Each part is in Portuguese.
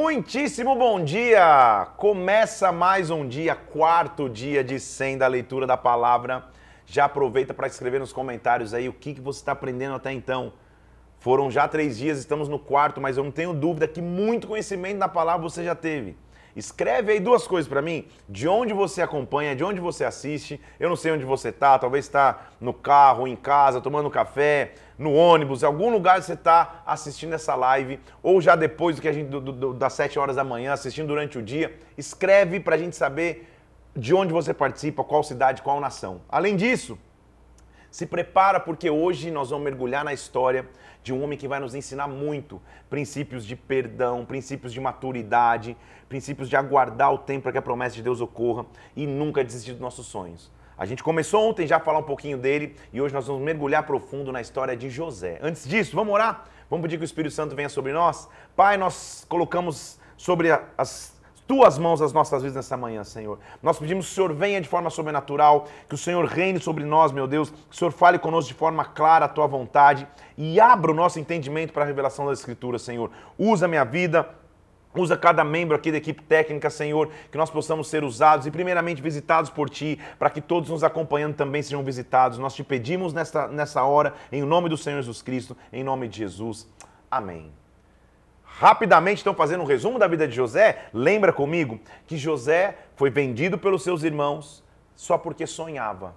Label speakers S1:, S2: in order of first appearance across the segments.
S1: Muitíssimo bom dia! Começa mais um dia, quarto dia de 100 da leitura da palavra. Já aproveita para escrever nos comentários aí o que, que você está aprendendo até então. Foram já três dias, estamos no quarto, mas eu não tenho dúvida que muito conhecimento da palavra você já teve. Escreve aí duas coisas para mim, de onde você acompanha, de onde você assiste. Eu não sei onde você está, talvez está no carro, em casa, tomando café, no ônibus, em algum lugar você está assistindo essa live, ou já depois do que a gente do, do, das 7 horas da manhã, assistindo durante o dia. Escreve para a gente saber de onde você participa, qual cidade, qual nação. Além disso, se prepara porque hoje nós vamos mergulhar na história de um homem que vai nos ensinar muito princípios de perdão, princípios de maturidade, princípios de aguardar o tempo para que a promessa de Deus ocorra e nunca desistir dos nossos sonhos. A gente começou ontem já a falar um pouquinho dele e hoje nós vamos mergulhar profundo na história de José. Antes disso, vamos orar? Vamos pedir que o Espírito Santo venha sobre nós? Pai, nós colocamos sobre as tuas mãos as nossas vidas nessa manhã, Senhor. Nós pedimos que o Senhor venha de forma sobrenatural, que o Senhor reine sobre nós, meu Deus, que o Senhor fale conosco de forma clara a tua vontade e abra o nosso entendimento para a revelação das Escrituras, Senhor. Usa a minha vida, Usa cada membro aqui da equipe técnica, Senhor, que nós possamos ser usados e, primeiramente, visitados por Ti, para que todos nos acompanhando também sejam visitados. Nós te pedimos nessa, nessa hora, em nome do Senhor Jesus Cristo, em nome de Jesus. Amém rapidamente estão fazendo um resumo da vida de José, lembra comigo que José foi vendido pelos seus irmãos só porque sonhava.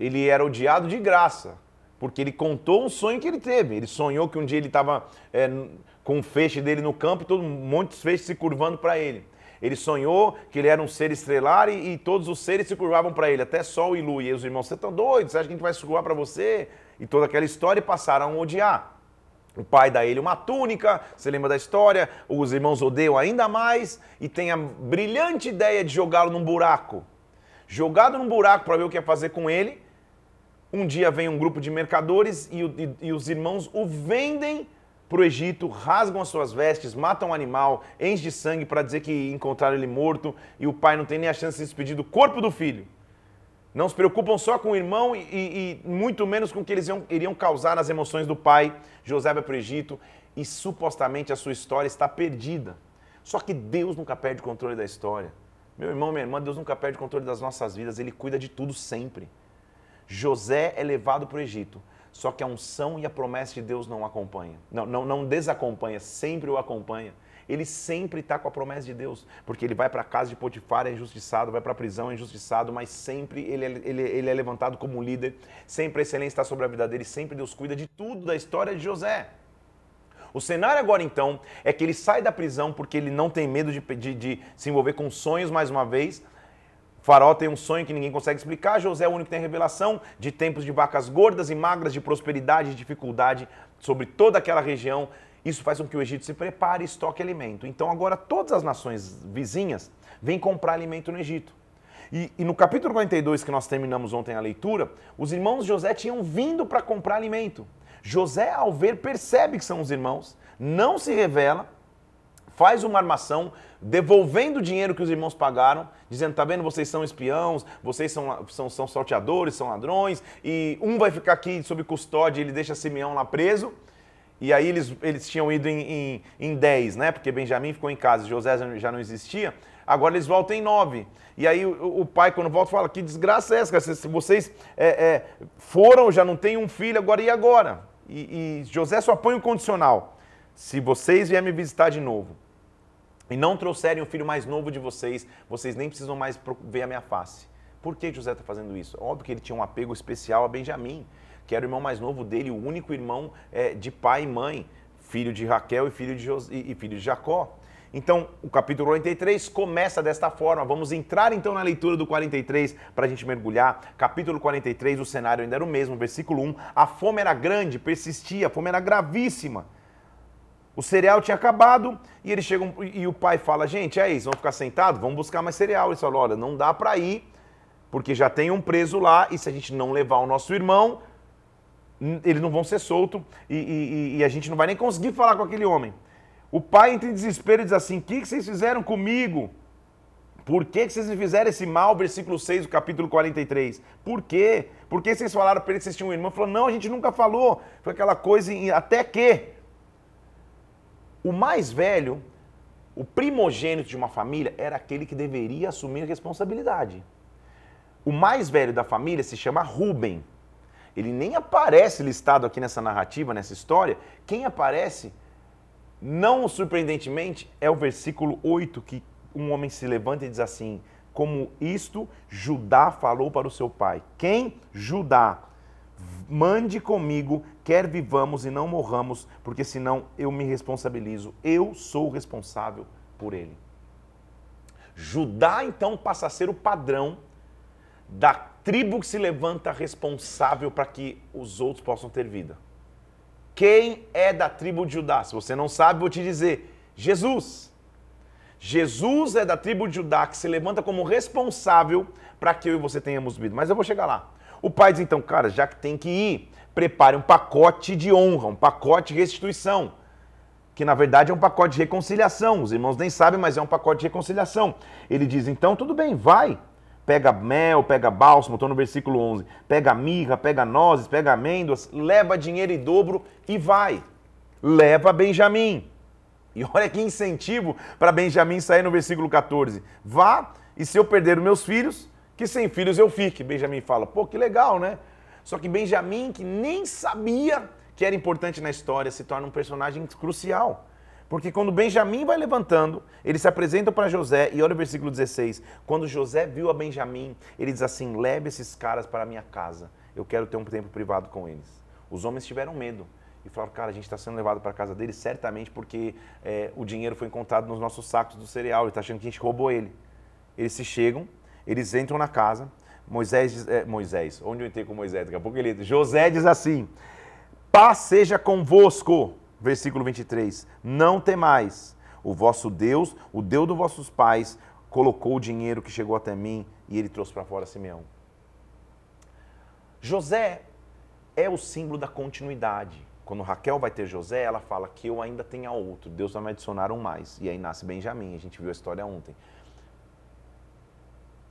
S1: Ele era odiado de graça, porque ele contou um sonho que ele teve. Ele sonhou que um dia ele estava é, com um feixe dele no campo e todo um monte de feixes se curvando para ele. Ele sonhou que ele era um ser estrelar e, e todos os seres se curvavam para ele, até sol e lua. E os irmãos, você está doido? Você acha que a gente vai se curvar para você? E toda aquela história e passaram a odiar. O pai dá ele uma túnica, você lembra da história? Os irmãos odeiam ainda mais e tem a brilhante ideia de jogá-lo num buraco. Jogado num buraco para ver o que ia fazer com ele. Um dia vem um grupo de mercadores e, e, e os irmãos o vendem para o Egito, rasgam as suas vestes, matam o um animal, enchem de sangue para dizer que encontraram ele morto e o pai não tem nem a chance de se despedir do corpo do filho. Não se preocupam só com o irmão e, e, e muito menos com o que eles iam, iriam causar nas emoções do pai. José vai para o Egito e supostamente a sua história está perdida. Só que Deus nunca perde o controle da história. Meu irmão, minha irmã, Deus nunca perde o controle das nossas vidas, Ele cuida de tudo sempre. José é levado para o Egito, só que a unção e a promessa de Deus não acompanham. Não, não, não desacompanha, sempre o acompanha ele sempre está com a promessa de Deus, porque ele vai para a casa de Potifar, é injustiçado, vai para a prisão, é injustiçado, mas sempre ele é, ele, ele é levantado como líder, sempre a excelência está sobre a vida dele, sempre Deus cuida de tudo da história de José. O cenário agora então é que ele sai da prisão porque ele não tem medo de, de, de se envolver com sonhos mais uma vez, Faraó tem um sonho que ninguém consegue explicar. José é o único que tem revelação de tempos de vacas gordas e magras, de prosperidade e dificuldade sobre toda aquela região. Isso faz com que o Egito se prepare e estoque alimento. Então agora todas as nações vizinhas vêm comprar alimento no Egito. E, e, no capítulo 42, que nós terminamos ontem a leitura, os irmãos de José tinham vindo para comprar alimento. José, ao ver, percebe que são os irmãos, não se revela, faz uma armação, devolvendo o dinheiro que os irmãos pagaram, dizendo: tá vendo, vocês são espiãos, vocês são, são, são salteadores, são ladrões, e um vai ficar aqui sob custódia e ele deixa Simeão lá preso. E aí eles, eles tinham ido em, em, em 10, né? Porque Benjamim ficou em casa, José já não existia. Agora eles voltam em 9. E aí o, o, pai, quando volta, fala: Que desgraça é essa? Se vocês é, é, foram, já não tem um filho, agora e agora? E, e José só põe o condicional: Se vocês vierem me visitar de novo e não trouxerem o filho mais novo de vocês, vocês nem precisam mais ver a minha face. Por que José está fazendo isso? Óbvio que ele tinha um apego especial a Benjamim que era o irmão mais novo dele, o único irmão é, de pai e mãe, filho de Raquel e filho de, e filho de Jacó. Então, o capítulo 43 começa desta forma. Vamos entrar então na leitura do 43 para a gente mergulhar. Capítulo 43, o cenário ainda era o mesmo, versículo 1. A fome era grande, persistia, a fome era gravíssima. O cereal tinha acabado e eles chegam e o pai fala: "Gente, é isso, vamos ficar sentados, vamos buscar mais cereal". Eles falam: "Olha, não dá para ir, porque já tem um preso lá e se a gente não levar o nosso irmão, eles não vão ser soltos e, e, e, a gente não vai nem conseguir falar com aquele homem. O pai entra em desespero e diz assim: O que, que vocês fizeram comigo? Por que, que vocês me fizeram esse mal? Versículo 6 do capítulo 43. Por quê? Por que vocês falaram para ele que vocês tinham um irmão? Ele falou: Não, a gente nunca falou. Foi aquela coisa, até que. O mais velho o primogênito de uma família era aquele que deveria assumir responsabilidade. O mais velho da família se chama Ruben. Ele nem aparece listado aqui nessa narrativa, nessa história. Quem aparece, não surpreendentemente, é o versículo 8, que um homem se levanta e diz assim: Como isto Judá falou para o seu pai. Quem? Judá. Mande comigo, quer vivamos e não morramos, porque senão eu me responsabilizo. Eu sou responsável por ele. Judá então passa a ser o padrão da tribo que se levanta responsável para que os outros possam ter vida. Quem é da tribo de Judá? Se você não sabe, vou te dizer: Jesus. Jesus é da tribo de Judá que se levanta como responsável para que eu e você tenhamos vida. Mas eu vou chegar lá. O pai diz então, cara, já que tem que ir, prepare um pacote de honra, um pacote de restituição, que na verdade é um pacote de reconciliação. Os irmãos nem sabem, mas é um pacote de reconciliação. Ele diz então, tudo bem, vai. Pega mel, pega bálsamo, estou no versículo 11. Pega mirra, pega nozes, pega amêndoas, leva dinheiro em dobro e vai. Leva Benjamim. E olha que incentivo para Benjamim sair no versículo 14. Vá, e se eu perder os meus filhos, que sem filhos eu fique. Benjamim fala, pô, que legal, né? Só que Benjamim, que nem sabia que era importante na história, se torna um personagem crucial. Porque quando Benjamim vai levantando, ele se apresenta para José, e olha o versículo 16. Quando José viu a Benjamim, ele diz assim: leve esses caras para a minha casa, eu quero ter um tempo privado com eles. Os homens tiveram medo e falaram, cara, a gente está sendo levado para casa dele certamente porque é, o dinheiro foi encontrado nos nossos sacos do cereal, ele está achando que a gente roubou ele. Eles se chegam, eles entram na casa, Moisés, é, Moisés, onde eu entrei com Moisés? Daqui a pouco ele, José diz assim, paz seja convosco, versículo 23, não temais, o vosso Deus, o Deus dos vossos pais, colocou o dinheiro que chegou até mim e ele trouxe para fora Simeão. José é o símbolo da continuidade. Quando Raquel vai ter José, ela fala que eu ainda tenho outro, Deus vai me adicionar um mais. E aí nasce Benjamim, a gente viu a história ontem.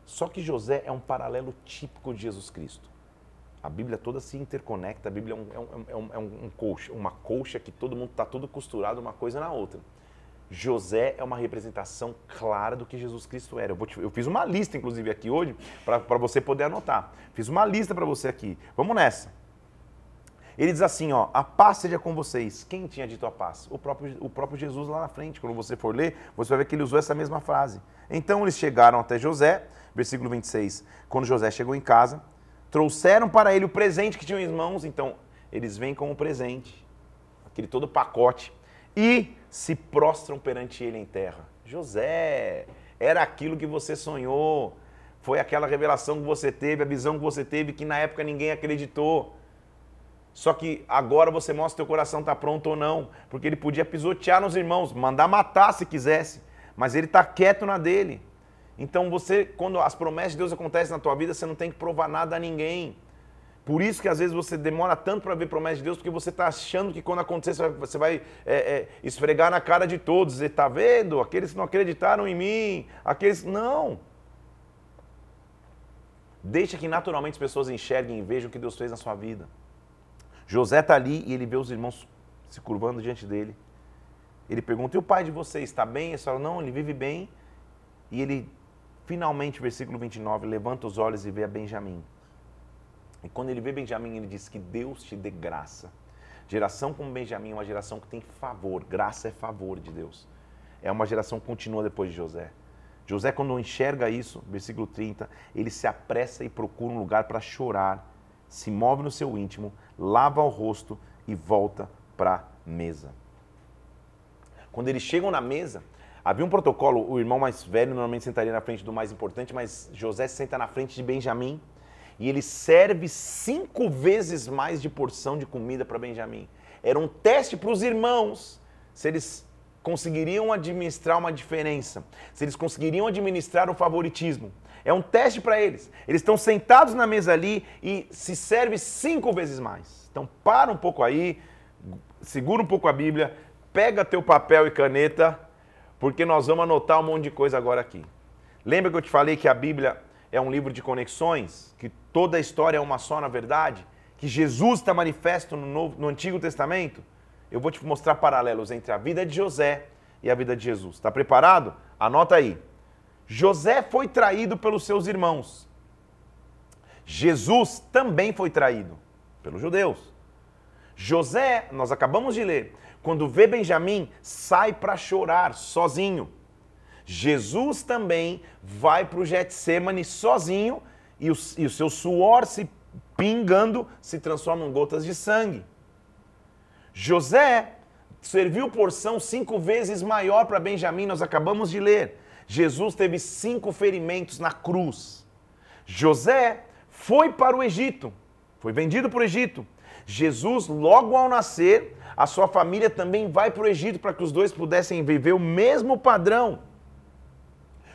S1: Só que José é um paralelo típico de Jesus Cristo. A Bíblia toda se interconecta, a Bíblia é, um, é, um, é, um, é um colcha, uma colcha que todo mundo está tudo costurado uma coisa na outra. José é uma representação clara do que Jesus Cristo era. Eu, te, eu fiz uma lista, inclusive, aqui hoje, para você poder anotar. Fiz uma lista para você aqui. Vamos nessa. Ele diz assim, ó, a paz seja com vocês. Quem tinha dito a paz? O próprio, o próprio Jesus lá na frente. Quando você for ler, você vai ver que ele usou essa mesma frase. Então eles chegaram até José, versículo 26. Quando José chegou em casa, trouxeram para ele o presente que tinham em mãos. Então eles vêm com o presente, aquele todo pacote, e se prostram perante ele em terra. José, era aquilo que você sonhou. Foi aquela revelação que você teve, a visão que você teve, que na época ninguém acreditou. Só que agora você mostra se teu coração está pronto ou não. Porque ele podia pisotear nos irmãos, mandar matar se quisesse. Mas ele está quieto na dele. Então você, quando as promessas de Deus acontecem na tua vida, você não tem que provar nada a ninguém. Por isso que às vezes você demora tanto para ver promessas de Deus, porque você está achando que quando acontecer você vai é, é, esfregar na cara de todos, dizer, tá vendo? Aqueles que não acreditaram em mim, aqueles. Não! Deixa que naturalmente as pessoas enxerguem e vejam o que Deus fez na sua vida. José está ali e ele vê os irmãos se curvando diante dele. Ele pergunta: E o pai de vocês está bem? Eles falam: Não, ele vive bem. E ele, finalmente, versículo 29, levanta os olhos e vê a Benjamim. E quando ele vê Benjamim, ele diz: Que Deus te dê graça. Geração como Benjamim é uma geração que tem favor. Graça é favor de Deus. É uma geração que continua depois de José. José, quando enxerga isso, versículo 30, ele se apressa e procura um lugar para chorar se move no seu íntimo, lava o rosto e volta para a mesa. Quando eles chegam na mesa, havia um protocolo, o irmão mais velho normalmente sentaria na frente do mais importante, mas José senta na frente de Benjamim e ele serve cinco vezes mais de porção de comida para Benjamim. Era um teste para os irmãos se eles conseguiriam administrar uma diferença, se eles conseguiriam administrar o favoritismo. É um teste para eles. Eles estão sentados na mesa ali e se serve cinco vezes mais. Então para um pouco aí, segura um pouco a Bíblia, pega teu papel e caneta, porque nós vamos anotar um monte de coisa agora aqui. Lembra que eu te falei que a Bíblia é um livro de conexões, que toda a história é uma só na verdade, que Jesus está manifesto no, Novo, no Antigo Testamento? Eu vou te mostrar paralelos entre a vida de José e a vida de Jesus. Está preparado? Anota aí. José foi traído pelos seus irmãos. Jesus também foi traído pelos judeus. José, nós acabamos de ler, quando vê Benjamim, sai para chorar sozinho. Jesus também vai para o Getsemane sozinho e o, e o seu suor se pingando se transforma em gotas de sangue. José serviu porção cinco vezes maior para Benjamim, nós acabamos de ler. Jesus teve cinco ferimentos na cruz. José foi para o Egito, foi vendido para o Egito. Jesus, logo ao nascer, a sua família também vai para o Egito para que os dois pudessem viver o mesmo padrão.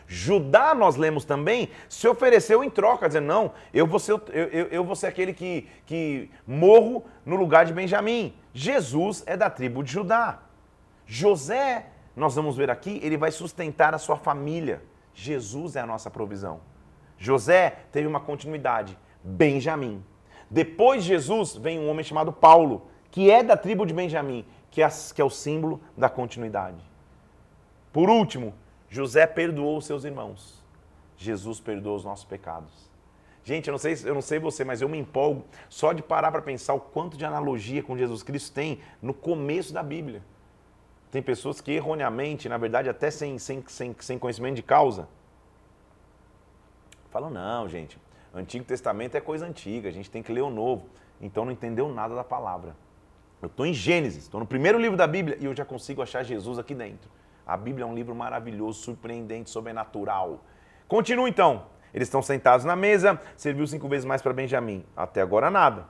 S1: Judá, nós lemos também, se ofereceu em troca, dizendo: Não, eu vou ser, eu, eu, eu vou ser aquele que, que morro no lugar de Benjamim. Jesus é da tribo de Judá. José, nós vamos ver aqui, ele vai sustentar a sua família. Jesus é a nossa provisão. José teve uma continuidade. Benjamim. Depois de Jesus vem um homem chamado Paulo, que é da tribo de Benjamim, que é, que é o símbolo da continuidade. Por último, José perdoou os seus irmãos. Jesus perdoou os nossos pecados. Gente, eu não sei, eu não sei você, mas eu me empolgo só de parar para pensar o quanto de analogia com Jesus Cristo tem no começo da Bíblia. Tem pessoas que erroneamente, na verdade, até sem, sem, sem, sem conhecimento de causa, falam: não, gente, Antigo Testamento é coisa antiga, a gente tem que ler o Novo. Então não entendeu nada da palavra. Eu estou em Gênesis, estou no primeiro livro da Bíblia e eu já consigo achar Jesus aqui dentro. A Bíblia é um livro maravilhoso, surpreendente, sobrenatural. Continua então. Eles estão sentados na mesa, serviu cinco vezes mais para Benjamim. Até agora nada.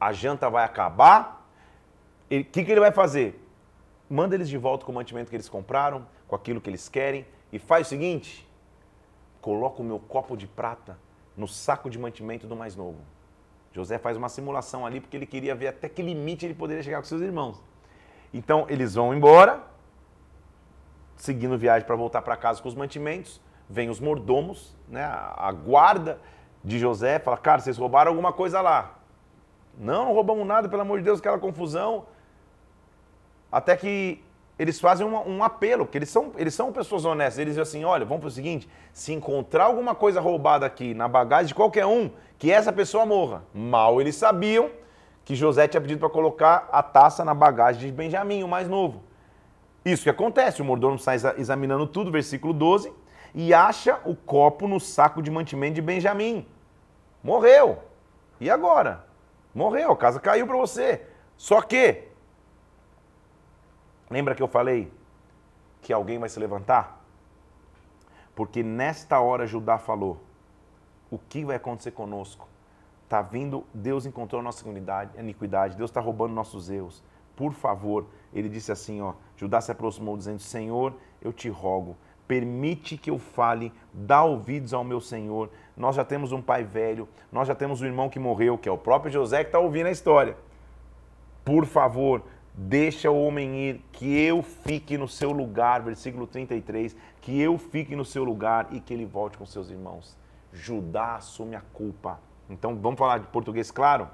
S1: A janta vai acabar. O que, que ele vai fazer? Manda eles de volta com o mantimento que eles compraram, com aquilo que eles querem, e faz o seguinte: coloca o meu copo de prata no saco de mantimento do mais novo. José faz uma simulação ali porque ele queria ver até que limite ele poderia chegar com seus irmãos. Então eles vão embora, seguindo viagem para voltar para casa com os mantimentos, vem os mordomos, né, a, guarda de José, fala, cara, vocês roubaram alguma coisa lá. Não, não roubamos nada, pelo amor de Deus, aquela confusão. Até que eles fazem um, um apelo, porque eles são, eles são pessoas honestas. Eles dizem assim, olha, vamos para o seguinte, se encontrar alguma coisa roubada aqui na bagagem de qualquer um, que essa pessoa morra. Mal eles sabiam que José tinha pedido para colocar a taça na bagagem de Benjamim, o mais novo. Isso que acontece, o mordomo está examinando tudo, versículo 12, e acha o copo no saco de mantimento de Benjamim. Morreu. E agora? Morreu, a casa caiu para você. Só que, lembra que eu falei que alguém vai se levantar? Porque nesta hora Judá falou: o que vai acontecer conosco? Está vindo, Deus encontrou a nossa iniquidade, Deus está roubando nossos erros. Por favor, ele disse assim, ó, Judá se aproximou dizendo, Senhor, eu te rogo, permite que eu fale, dá ouvidos ao meu Senhor. Nós já temos um pai velho, nós já temos um irmão que morreu, que é o próprio José que está ouvindo a história. Por favor, deixa o homem ir, que eu fique no seu lugar, versículo 33, que eu fique no seu lugar e que ele volte com seus irmãos. Judá assume a culpa. Então vamos falar de português claro?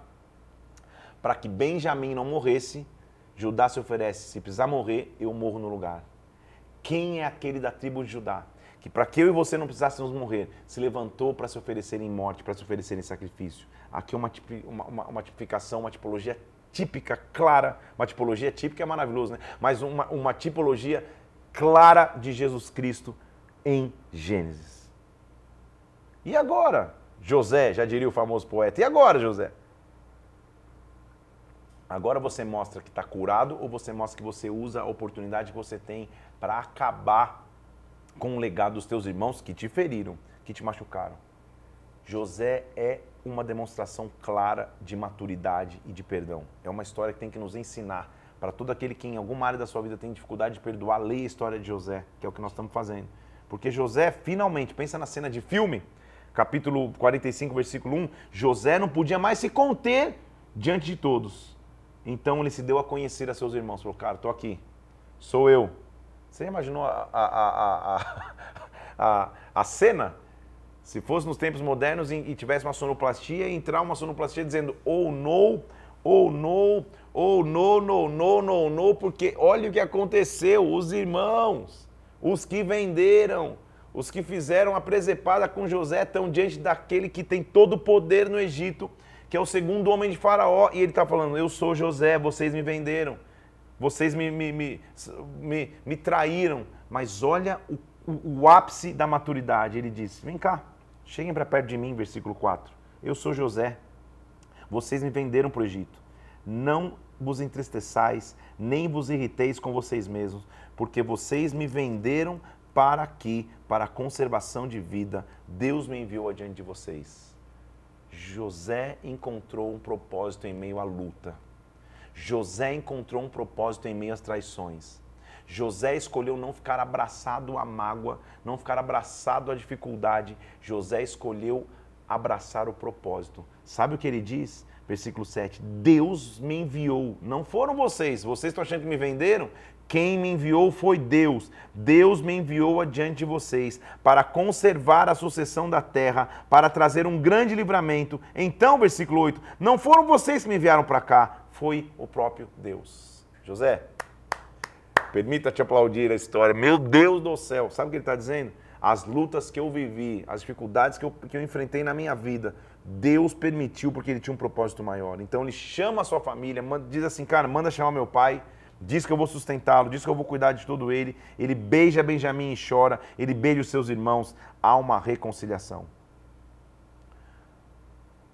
S1: Para que Benjamim não morresse, Judá se oferece, se precisar morrer, eu morro no lugar. Quem é aquele da tribo de Judá? Que para que eu e você não precisássemos morrer, se levantou para se oferecer em morte, para se oferecer em sacrifício. Aqui é uma, uma, uma, tipificação, uma tipologia típica, clara. Uma tipologia típica é maravilhoso, né? Mas uma, uma tipologia clara de Jesus Cristo em Gênesis. E agora? José, já diria o famoso poeta. E agora, José? Agora você mostra que está curado ou você mostra que você usa a oportunidade que você tem para acabar com o legado dos teus irmãos que te feriram, que te machucaram. José é uma demonstração clara de maturidade e de perdão. É uma história que tem que nos ensinar para todo aquele que em alguma área da sua vida tem dificuldade de perdoar, leia a história de José, que é o que nós estamos fazendo. Porque José, finalmente, pensa na cena de filme, capítulo 45, versículo 1, José não podia mais se conter diante de todos então ele se deu a conhecer a seus irmãos. Falou, cara, estou aqui. Sou eu. Você imaginou a, a, a, a, a cena? Se fosse nos tempos modernos e, tivesse uma sonoplastia, entrar uma sonoplastia dizendo, oh no, Oh, no, oh, no, no, no, no, no, porque olha o que aconteceu, os irmãos, os que venderam, os que fizeram a presepada com José estão diante daquele que tem todo o poder no Egito, que é o segundo homem de Faraó, e ele está falando: Eu sou José, vocês me venderam, vocês me, me, me, me, me traíram. Mas olha o, o, o ápice da maturidade. Ele disse: Vem cá, cheguem para perto de mim, versículo 4. Eu sou José, vocês me venderam para o Egito. Não vos entristeçais, nem vos irriteis com vocês mesmos, porque vocês me venderam para aqui, para a conservação de vida, Deus me enviou adiante de vocês. José encontrou um propósito em meio à luta. José encontrou um propósito em meio às traições. José escolheu não ficar abraçado à mágoa, não ficar abraçado à dificuldade. José escolheu abraçar o propósito. Sabe o que ele diz? Versículo 7. Deus me enviou. Não foram vocês. Vocês estão achando que me venderam? Quem me enviou foi Deus. Deus me enviou adiante de vocês para conservar a sucessão da terra, para trazer um grande livramento. Então, versículo 8: Não foram vocês que me enviaram para cá, foi o próprio Deus. José, permita-te aplaudir a história. Meu Deus do céu, sabe o que ele está dizendo? As lutas que eu vivi, as dificuldades que eu, que eu enfrentei na minha vida, Deus permitiu porque ele tinha um propósito maior. Então ele chama a sua família, diz assim, cara, manda chamar meu pai diz que eu vou sustentá-lo, diz que eu vou cuidar de todo ele. Ele beija Benjamim e chora, ele beija os seus irmãos. Há uma reconciliação.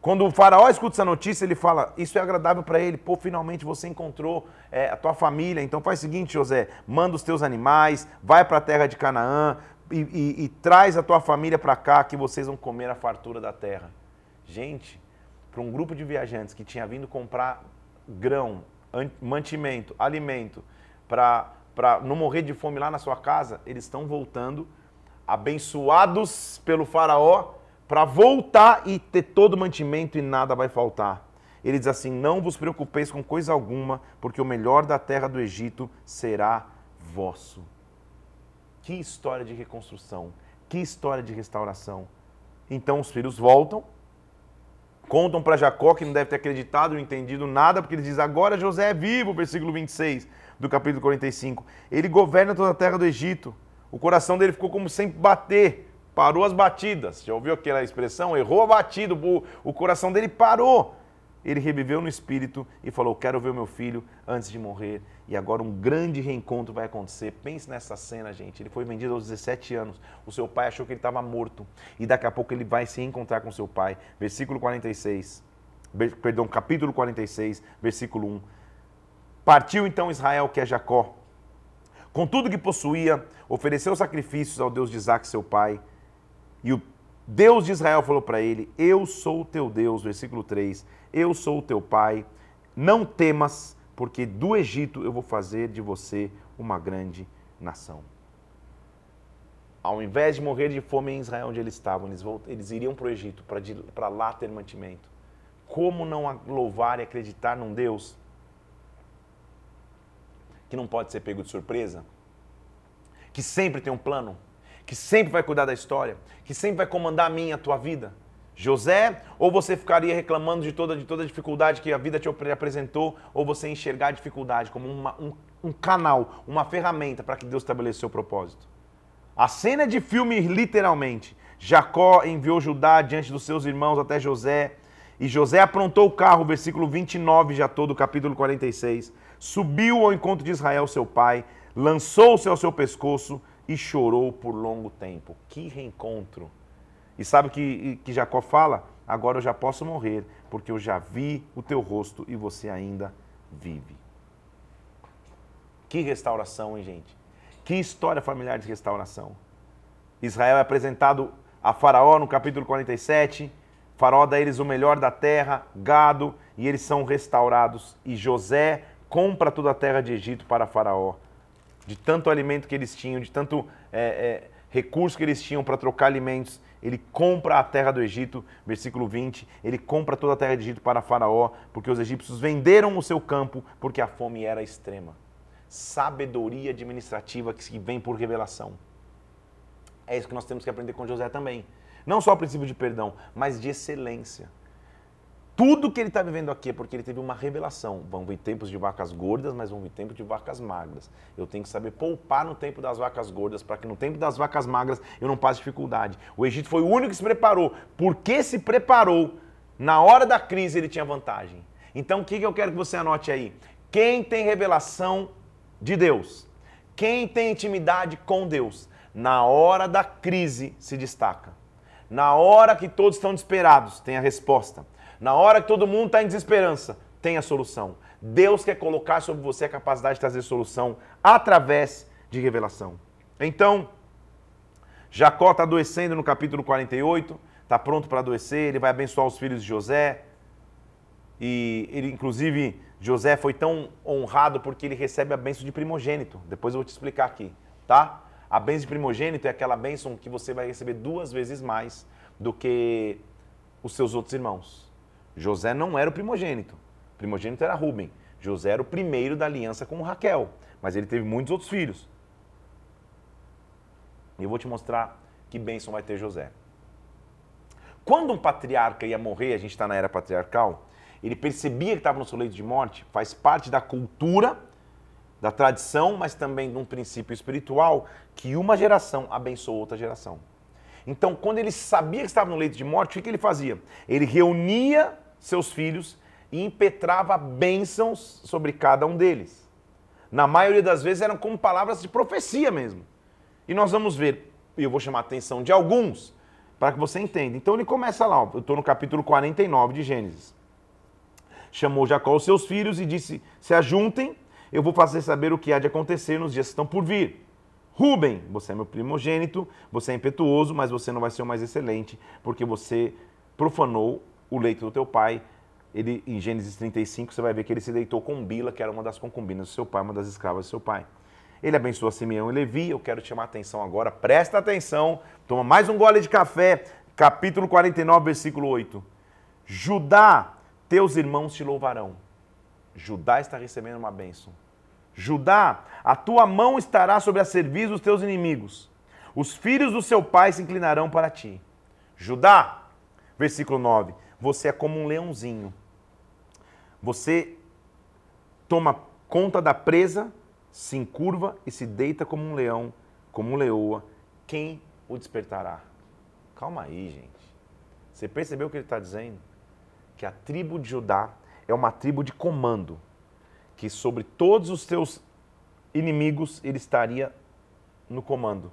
S1: Quando o faraó escuta essa notícia, ele fala: Isso é agradável para ele. Pô, finalmente você encontrou é, a tua família. Então faz o seguinte, José: manda os teus animais, vai para a terra de Canaã e, e, e traz a tua família para cá, que vocês vão comer a fartura da terra. Gente, para um grupo de viajantes que tinha vindo comprar grão mantimento, alimento, para não morrer de fome lá na sua casa, eles estão voltando, abençoados pelo Faraó, para voltar e ter todo mantimento e nada vai faltar. Ele diz assim: Não vos preocupeis com coisa alguma, porque o melhor da terra do Egito será vosso. Que história de reconstrução, que história de restauração. Então os filhos voltam, Contam para Jacó, que não deve ter acreditado, não entendido nada, porque ele diz: Agora José é vivo, versículo 26 do capítulo 45. Ele governa toda a terra do Egito. O coração dele ficou como sempre bater, parou as batidas. Já ouviu aquela expressão? Errou a batida, o coração dele parou ele reviveu no espírito e falou: Quero ver o meu filho antes de morrer. E agora um grande reencontro vai acontecer. Pense nessa cena, gente. Ele foi vendido aos 17 anos. O seu pai achou que ele estava morto. E daqui a pouco ele vai se encontrar com seu pai. Versículo 46. Perdão, capítulo 46, versículo 1. Partiu então Israel, que é Jacó, com tudo que possuía, ofereceu sacrifícios ao Deus de Isaac, seu pai. E o Deus de Israel falou para ele: Eu sou o teu Deus, versículo 3 eu sou o teu pai, não temas, porque do Egito eu vou fazer de você uma grande nação. Ao invés de morrer de fome em Israel, onde eles estavam, eles, eles iriam para o Egito para lá ter mantimento. Como não louvar e acreditar num Deus que não pode ser pego de surpresa? Que sempre tem um plano? Que sempre vai cuidar da história? Que sempre vai comandar a minha, a tua vida? José, ou você ficaria reclamando de toda, de toda a dificuldade que a vida te apresentou, ou você enxergar a dificuldade como uma, um, um canal, uma ferramenta para que Deus estabeleceu o propósito. A cena de filme, literalmente. Jacó enviou Judá diante dos seus irmãos até José, e José aprontou o carro, versículo 29 já todo, capítulo 46. Subiu ao encontro de Israel, seu pai, lançou-se ao seu pescoço e chorou por longo tempo. Que reencontro! E sabe o que, que Jacó fala? Agora eu já posso morrer, porque eu já vi o teu rosto e você ainda vive. Que restauração, hein, gente? Que história familiar de restauração. Israel é apresentado a Faraó no capítulo 47. Faraó dá eles o melhor da terra, gado, e eles são restaurados. E José compra toda a terra de Egito para Faraó. De tanto alimento que eles tinham, de tanto é, é, recurso que eles tinham para trocar alimentos, ele compra a terra do Egito, versículo 20, ele compra toda a terra do Egito para Faraó, porque os egípcios venderam o seu campo, porque a fome era extrema. Sabedoria administrativa que vem por revelação. É isso que nós temos que aprender com José também. Não só o princípio de perdão, mas de excelência. Tudo que ele está vivendo aqui é porque ele teve uma revelação. Vão vir tempos de vacas gordas, mas vão vir tempos de vacas magras. Eu tenho que saber poupar no tempo das vacas gordas, para que no tempo das vacas magras eu não passe dificuldade. O Egito foi o único que se preparou. Porque se preparou, na hora da crise ele tinha vantagem. Então o que, que eu quero que você anote aí? Quem tem revelação de Deus, quem tem intimidade com Deus, na hora da crise se destaca. Na hora que todos estão desesperados, tem a resposta. Na hora que todo mundo está em desesperança, tem a solução. Deus quer colocar sobre você a capacidade de trazer solução através de revelação. Então, Jacó está adoecendo no capítulo 48, está pronto para adoecer, ele vai abençoar os filhos de José. E ele, inclusive, José foi tão honrado porque ele recebe a bênção de primogênito. Depois eu vou te explicar aqui, tá? A bênção de primogênito é aquela bênção que você vai receber duas vezes mais do que os seus outros irmãos. José não era o primogênito. O primogênito era Rubem. José era o primeiro da aliança com Raquel, mas ele teve muitos outros filhos. E eu vou te mostrar que bênção vai ter José. Quando um patriarca ia morrer, a gente está na era patriarcal, ele percebia que estava no seu leito de morte, faz parte da cultura, da tradição, mas também de um princípio espiritual, que uma geração abençoa outra geração. Então, quando ele sabia que estava no leito de morte, o que ele fazia? Ele reunia seus filhos e impetrava bênçãos sobre cada um deles. Na maioria das vezes eram como palavras de profecia mesmo. E nós vamos ver, e eu vou chamar a atenção de alguns, para que você entenda. Então ele começa lá, eu estou no capítulo 49 de Gênesis. Chamou Jacó os seus filhos e disse: Se ajuntem, eu vou fazer saber o que há de acontecer nos dias que estão por vir. Rubem, você é meu primogênito, você é impetuoso, mas você não vai ser o mais excelente, porque você profanou o leito do teu pai. Ele, em Gênesis 35, você vai ver que ele se deitou com Bila, que era uma das concubinas do seu pai, uma das escravas do seu pai. Ele abençoa Simeão e Levi. Eu quero te chamar a atenção agora, presta atenção, toma mais um gole de café, capítulo 49, versículo 8. Judá, teus irmãos te louvarão. Judá está recebendo uma bênção. Judá, a tua mão estará sobre a serviço dos teus inimigos. Os filhos do seu pai se inclinarão para ti. Judá, versículo 9: Você é como um leãozinho. Você toma conta da presa, se encurva e se deita como um leão, como um leoa. Quem o despertará? Calma aí, gente. Você percebeu o que ele está dizendo? Que a tribo de Judá é uma tribo de comando que sobre todos os teus inimigos ele estaria no comando.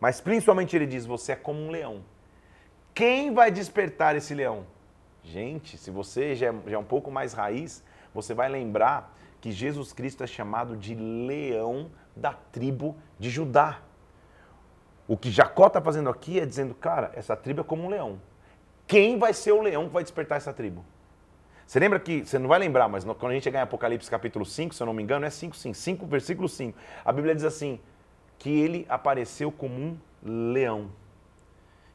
S1: Mas principalmente ele diz: você é como um leão. Quem vai despertar esse leão? Gente, se você já é, já é um pouco mais raiz, você vai lembrar que Jesus Cristo é chamado de leão da tribo de Judá. O que Jacó está fazendo aqui é dizendo, cara, essa tribo é como um leão. Quem vai ser o leão que vai despertar essa tribo? Você lembra que, você não vai lembrar, mas quando a gente chegar em Apocalipse capítulo 5, se eu não me engano, é 5 sim, 5 versículo 5. A Bíblia diz assim, que ele apareceu como um leão.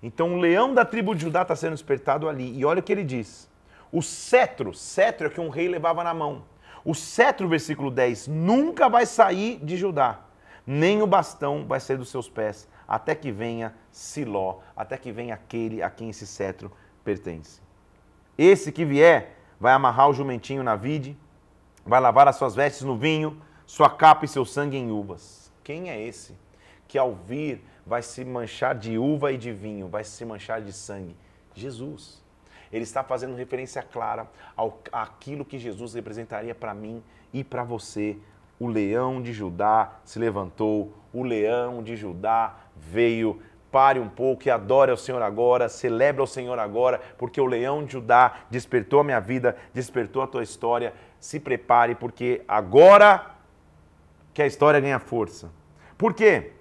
S1: Então o leão da tribo de Judá está sendo despertado ali. E olha o que ele diz. O cetro, cetro é que um rei levava na mão. O cetro, versículo 10, nunca vai sair de Judá, nem o bastão vai sair dos seus pés, até que venha Siló, até que venha aquele a quem esse cetro pertence. Esse que vier vai amarrar o jumentinho na vide, vai lavar as suas vestes no vinho, sua capa e seu sangue em uvas. Quem é esse que ao vir vai se manchar de uva e de vinho, vai se manchar de sangue? Jesus. Ele está fazendo referência clara ao, àquilo que Jesus representaria para mim e para você. O leão de Judá se levantou, o leão de Judá veio pare um pouco e adore ao Senhor agora, celebre ao Senhor agora, porque o leão de Judá despertou a minha vida, despertou a tua história. Se prepare, porque agora que a história ganha força. Por quê?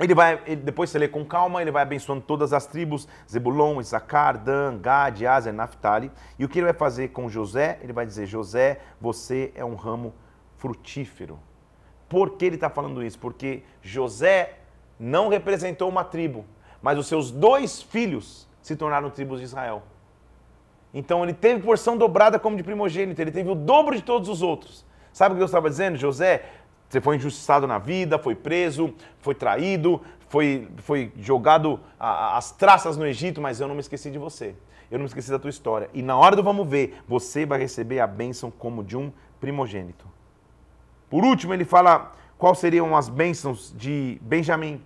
S1: Ele vai, ele, depois você lê com calma, ele vai abençoando todas as tribos, Zebulon, Issacar, Dan, Gad, Azer, Naphtali. E o que ele vai fazer com José? Ele vai dizer, José, você é um ramo frutífero. Por que ele está falando isso? Porque José não representou uma tribo, mas os seus dois filhos se tornaram tribos de Israel. Então ele teve porção dobrada como de primogênito, ele teve o dobro de todos os outros. Sabe o que Deus estava dizendo? José, você foi injustiçado na vida, foi preso, foi traído, foi, foi jogado às as traças no Egito, mas eu não me esqueci de você. eu não me esqueci da tua história. E na hora do vamos ver, você vai receber a bênção como de um primogênito. Por último, ele fala quais seriam as bênçãos de Benjamim.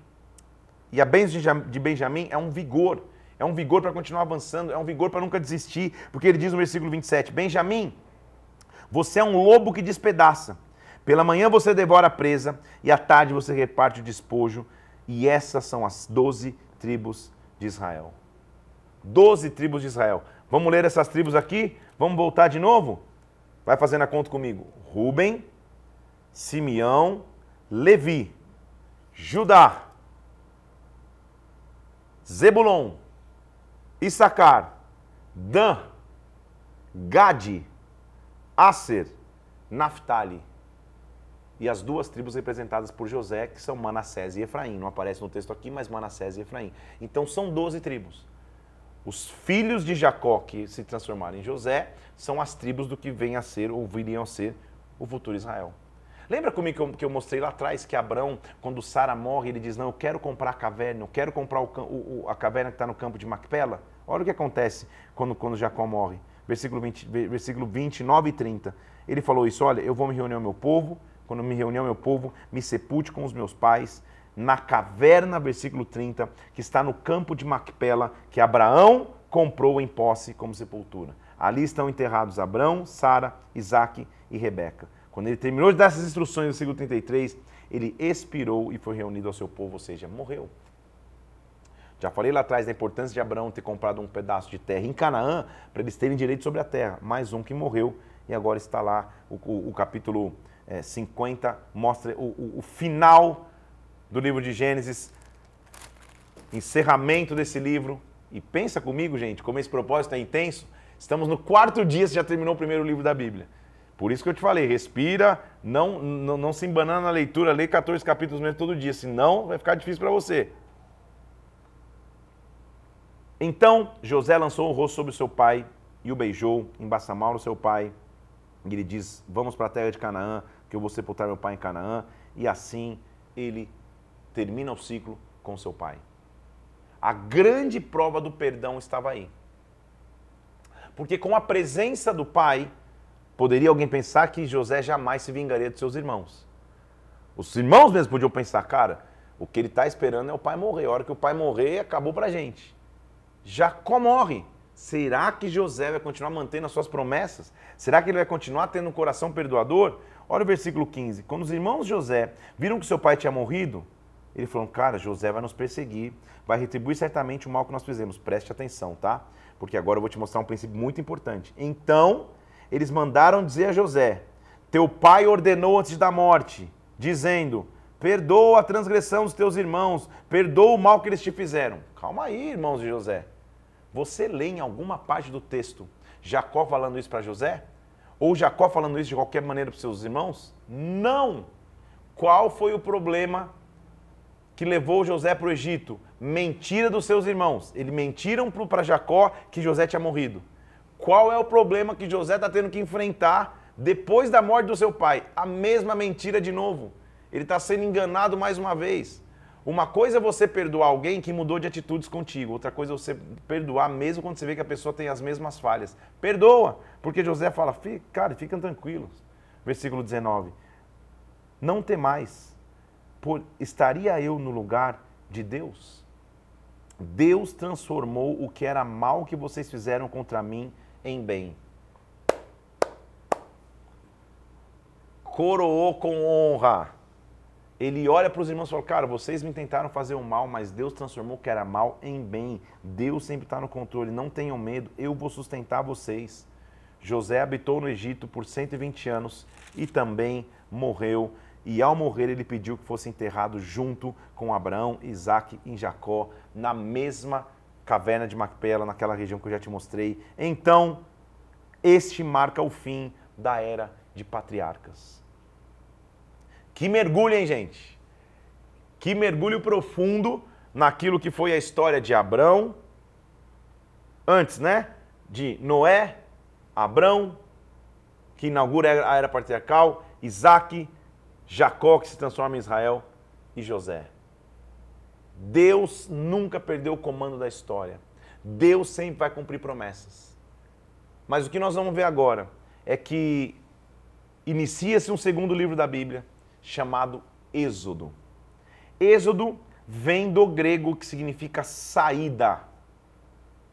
S1: E a bênção de Benjamim é um vigor. É um vigor para continuar avançando, é um vigor para nunca desistir. Porque ele diz no versículo 27, Benjamim, você é um lobo que despedaça. Pela manhã você devora a presa e à tarde você reparte o despojo. E essas são as doze tribos de Israel. Doze tribos de Israel. Vamos ler essas tribos aqui? Vamos voltar de novo? Vai fazendo a conta comigo. Ruben, Simeão, Levi, Judá, Zebulon, Issacar, Dan, Gade, Aser, Naphtali. E as duas tribos representadas por José, que são Manassés e Efraim. Não aparece no texto aqui, mas Manassés e Efraim. Então são 12 tribos. Os filhos de Jacó que se transformaram em José são as tribos do que vem a ser ou viriam a ser o futuro Israel. Lembra comigo que eu, que eu mostrei lá atrás que Abraão, quando Sara morre, ele diz: Não, eu quero comprar a caverna, eu quero comprar o, o, a caverna que está no campo de Macpela? Olha o que acontece quando, quando Jacó morre. Versículo 20, versículo 29 e 30. Ele falou isso: Olha, eu vou me reunir ao meu povo, quando me reunir ao meu povo, me sepulte com os meus pais, na caverna, versículo 30, que está no campo de Macpela, que Abraão comprou em posse como sepultura. Ali estão enterrados Abraão, Sara, Isaac e Rebeca. Quando ele terminou de dar essas instruções no versículo 33, ele expirou e foi reunido ao seu povo, ou seja, morreu. Já falei lá atrás da importância de Abraão ter comprado um pedaço de terra em Canaã para eles terem direito sobre a terra. Mais um que morreu e agora está lá. O, o, o capítulo é, 50 mostra o, o final do livro de Gênesis, encerramento desse livro. E pensa comigo, gente, como esse propósito é intenso. Estamos no quarto dia, você já terminou o primeiro livro da Bíblia. Por isso que eu te falei, respira, não, não, não se embanando na leitura, lê 14 capítulos mesmo todo dia, senão vai ficar difícil para você. Então José lançou o rosto sobre o seu pai e o beijou, embaçamaram seu pai. E ele diz: Vamos para a terra de Canaã, que eu vou sepultar meu pai em Canaã. E assim ele termina o ciclo com seu pai. A grande prova do perdão estava aí. Porque com a presença do pai, Poderia alguém pensar que José jamais se vingaria dos seus irmãos. Os irmãos mesmo podiam pensar, cara, o que ele está esperando é o pai morrer. A hora que o pai morrer, acabou para a gente. Jacó morre. Será que José vai continuar mantendo as suas promessas? Será que ele vai continuar tendo um coração perdoador? Olha o versículo 15. Quando os irmãos José viram que seu pai tinha morrido, ele falou: Cara, José vai nos perseguir, vai retribuir certamente o mal que nós fizemos. Preste atenção, tá? Porque agora eu vou te mostrar um princípio muito importante. Então eles mandaram dizer a José: Teu pai ordenou antes da morte, dizendo: Perdoa a transgressão dos teus irmãos, perdoa o mal que eles te fizeram. Calma aí, irmãos de José. Você lê em alguma parte do texto Jacó falando isso para José? Ou Jacó falando isso de qualquer maneira para seus irmãos? Não! Qual foi o problema que levou José para o Egito? Mentira dos seus irmãos. Eles mentiram para Jacó que José tinha morrido. Qual é o problema que José está tendo que enfrentar depois da morte do seu pai? A mesma mentira de novo. Ele está sendo enganado mais uma vez. Uma coisa é você perdoar alguém que mudou de atitudes contigo, outra coisa é você perdoar mesmo quando você vê que a pessoa tem as mesmas falhas. Perdoa, porque José fala, cara, fiquem tranquilos. Versículo 19: Não temais, por estaria eu no lugar de Deus? Deus transformou o que era mal que vocês fizeram contra mim em bem. Coroou com honra. Ele olha para os irmãos e fala: Cara, vocês me tentaram fazer o mal, mas Deus transformou o que era mal em bem. Deus sempre está no controle. Não tenham medo, eu vou sustentar vocês. José habitou no Egito por 120 anos e também morreu. E ao morrer, ele pediu que fosse enterrado junto com Abraão, Isaac e Jacó, na mesma caverna de Macpela, naquela região que eu já te mostrei. Então, este marca o fim da era de patriarcas. Que mergulho, hein, gente? Que mergulho profundo naquilo que foi a história de Abrão, antes, né? De Noé, Abrão, que inaugura a era patriarcal, Isaac, Jacó, que se transforma em Israel, e José. Deus nunca perdeu o comando da história. Deus sempre vai cumprir promessas. Mas o que nós vamos ver agora é que inicia-se um segundo livro da Bíblia chamado Êxodo. Êxodo vem do grego que significa saída,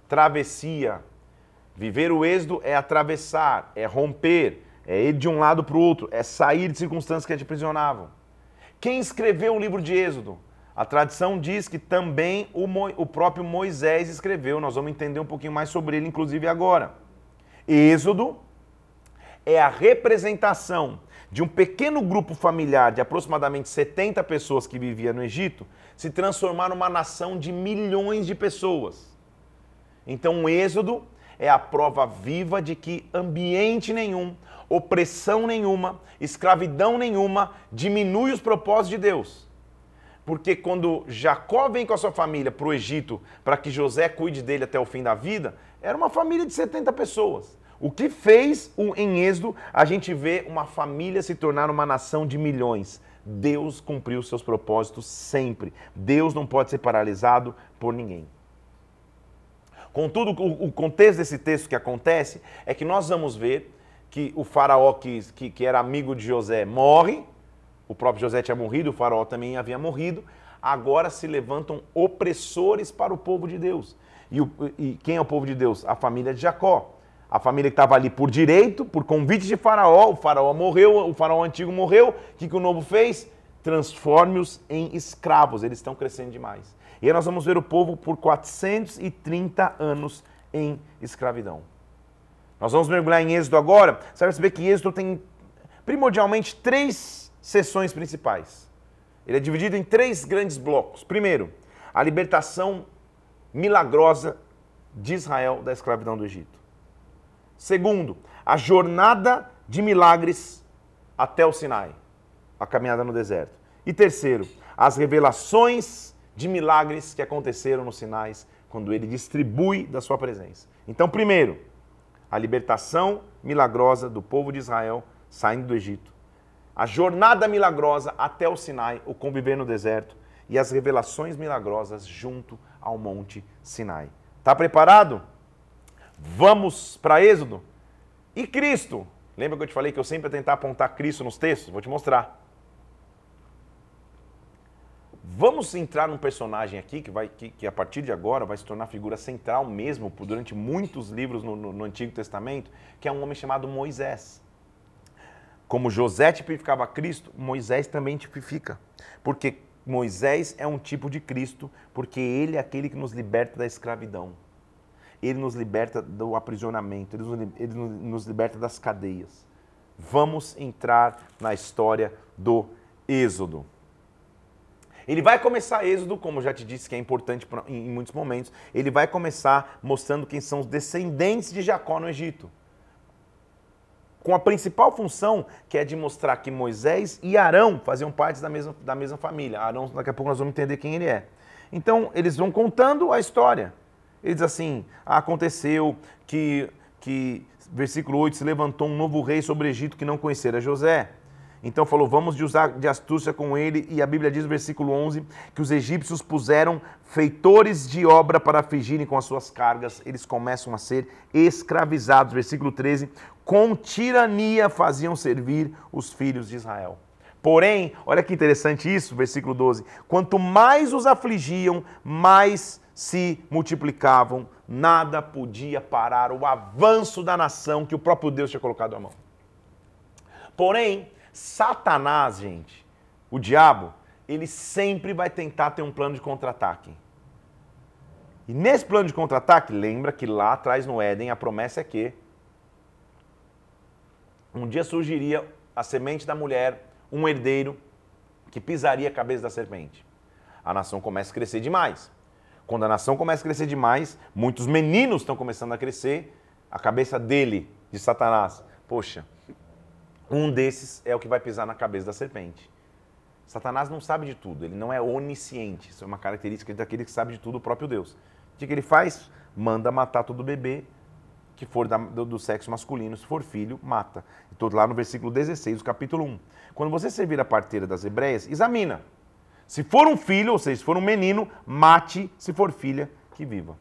S1: travessia. Viver o êxodo é atravessar, é romper, é ir de um lado para o outro, é sair de circunstâncias que te aprisionavam. Quem escreveu o livro de Êxodo? A tradição diz que também o, Mo, o próprio Moisés escreveu. Nós vamos entender um pouquinho mais sobre ele, inclusive agora. Êxodo é a representação de um pequeno grupo familiar de aproximadamente 70 pessoas que vivia no Egito se transformar numa nação de milhões de pessoas. Então, o Êxodo é a prova viva de que ambiente nenhum, opressão nenhuma, escravidão nenhuma diminui os propósitos de Deus. Porque quando Jacó vem com a sua família para o Egito para que José cuide dele até o fim da vida, era uma família de 70 pessoas. O que fez em Êxodo a gente vê uma família se tornar uma nação de milhões. Deus cumpriu seus propósitos sempre. Deus não pode ser paralisado por ninguém. Contudo, o contexto desse texto que acontece é que nós vamos ver que o faraó que, que, que era amigo de José morre, o próprio José tinha morrido, o faraó também havia morrido, agora se levantam opressores para o povo de Deus. E, o, e quem é o povo de Deus? A família de Jacó. A família que estava ali por direito, por convite de Faraó, o Faraó morreu, o Faraó antigo morreu. O que, que o novo fez? Transforme-os em escravos, eles estão crescendo demais. E aí nós vamos ver o povo por 430 anos em escravidão. Nós vamos mergulhar em Êxodo agora. Você vai perceber que Êxodo tem primordialmente três sessões principais. Ele é dividido em três grandes blocos. Primeiro, a libertação milagrosa de Israel da escravidão do Egito. Segundo, a jornada de milagres até o Sinai, a caminhada no deserto. E terceiro, as revelações de milagres que aconteceram no Sinai quando ele distribui da sua presença. Então, primeiro, a libertação milagrosa do povo de Israel saindo do Egito. A jornada milagrosa até o Sinai, o conviver no deserto e as revelações milagrosas junto ao Monte Sinai. Está preparado? Vamos para Êxodo? E Cristo? Lembra que eu te falei que eu sempre tentar apontar Cristo nos textos? Vou te mostrar. Vamos entrar num personagem aqui que, vai, que, que, a partir de agora vai se tornar figura central mesmo durante muitos livros no, no, no Antigo Testamento, que é um homem chamado Moisés. Como José tipificava Cristo, Moisés também tipifica. Porque Moisés é um tipo de Cristo, porque ele é aquele que nos liberta da escravidão ele nos liberta do aprisionamento, ele nos, liberta das cadeias. Vamos entrar na história do Êxodo. Ele vai começar Êxodo, como eu já te disse, que é importante em muitos momentos. Ele vai começar mostrando quem são os descendentes de Jacó no Egito. Com a principal função, que é de mostrar que Moisés e Arão faziam parte da mesma, da mesma família. Arão, daqui a pouco nós vamos entender quem ele é. Então, eles vão contando a história. Ele diz assim: aconteceu que, que, versículo 8, se levantou um novo rei sobre o Egito que não conhecera José. Então falou: vamos de usar de astúcia com ele. E a Bíblia diz no versículo 11 que os egípcios puseram feitores de obra para afligirem com as suas cargas. Eles começam a ser escravizados. Versículo 13: com tirania faziam servir os filhos de Israel. Porém, olha que interessante isso, versículo 12: quanto mais os afligiam, mais se multiplicavam, nada podia parar o avanço da nação que o próprio Deus tinha colocado à mão. Porém, Satanás, gente, o diabo, ele sempre vai tentar ter um plano de contra-ataque. E nesse plano de contra-ataque, lembra que lá atrás no Éden a promessa é que um dia surgiria a semente da mulher, um herdeiro que pisaria a cabeça da serpente. A nação começa a crescer demais. Quando a nação começa a crescer demais, muitos meninos estão começando a crescer, a cabeça dele, de Satanás, poxa, um desses é o que vai pisar na cabeça da serpente. Satanás não sabe de tudo, ele não é onisciente. Isso é uma característica daquele que sabe de tudo, o próprio Deus. O que ele faz? Manda matar todo bebê que for do, do, sexo masculino, se for filho, mata. Estou lá no versículo 16 do capítulo 1. Quando você servir a parteira das hebreias, examina. Se for um filho, ou seja, se for um menino, mate. Se for filha, que viva.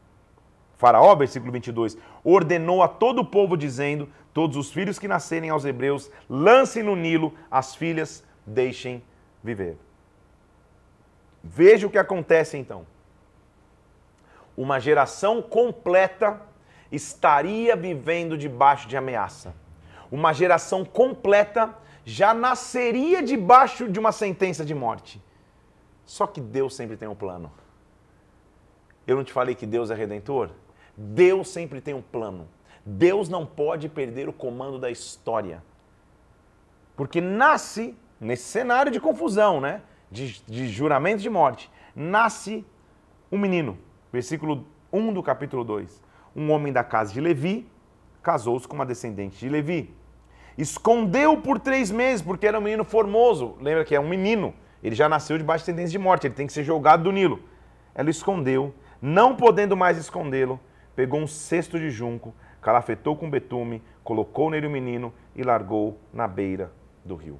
S1: Faraó, versículo 22, ordenou a todo o povo, dizendo: Todos os filhos que nascerem aos hebreus, lancem no Nilo, as filhas deixem viver. Veja o que acontece então. Uma geração completa estaria vivendo debaixo de ameaça. Uma geração completa já nasceria debaixo de uma sentença de morte. Só que Deus sempre tem um plano. Eu não te falei que Deus é redentor? Deus sempre tem um plano. Deus não pode perder o comando da história. Porque nasce, nesse cenário de confusão, né? De, de juramento de morte, nasce um menino. Versículo 1 do capítulo 2. Um homem da casa de Levi casou-se com uma descendente de Levi. Escondeu por três meses, porque era um menino formoso. Lembra que é um menino. Ele já nasceu de tendência de morte, ele tem que ser jogado do Nilo. Ela escondeu, não podendo mais escondê-lo, pegou um cesto de junco, calafetou com betume, colocou nele o menino e largou na beira do rio.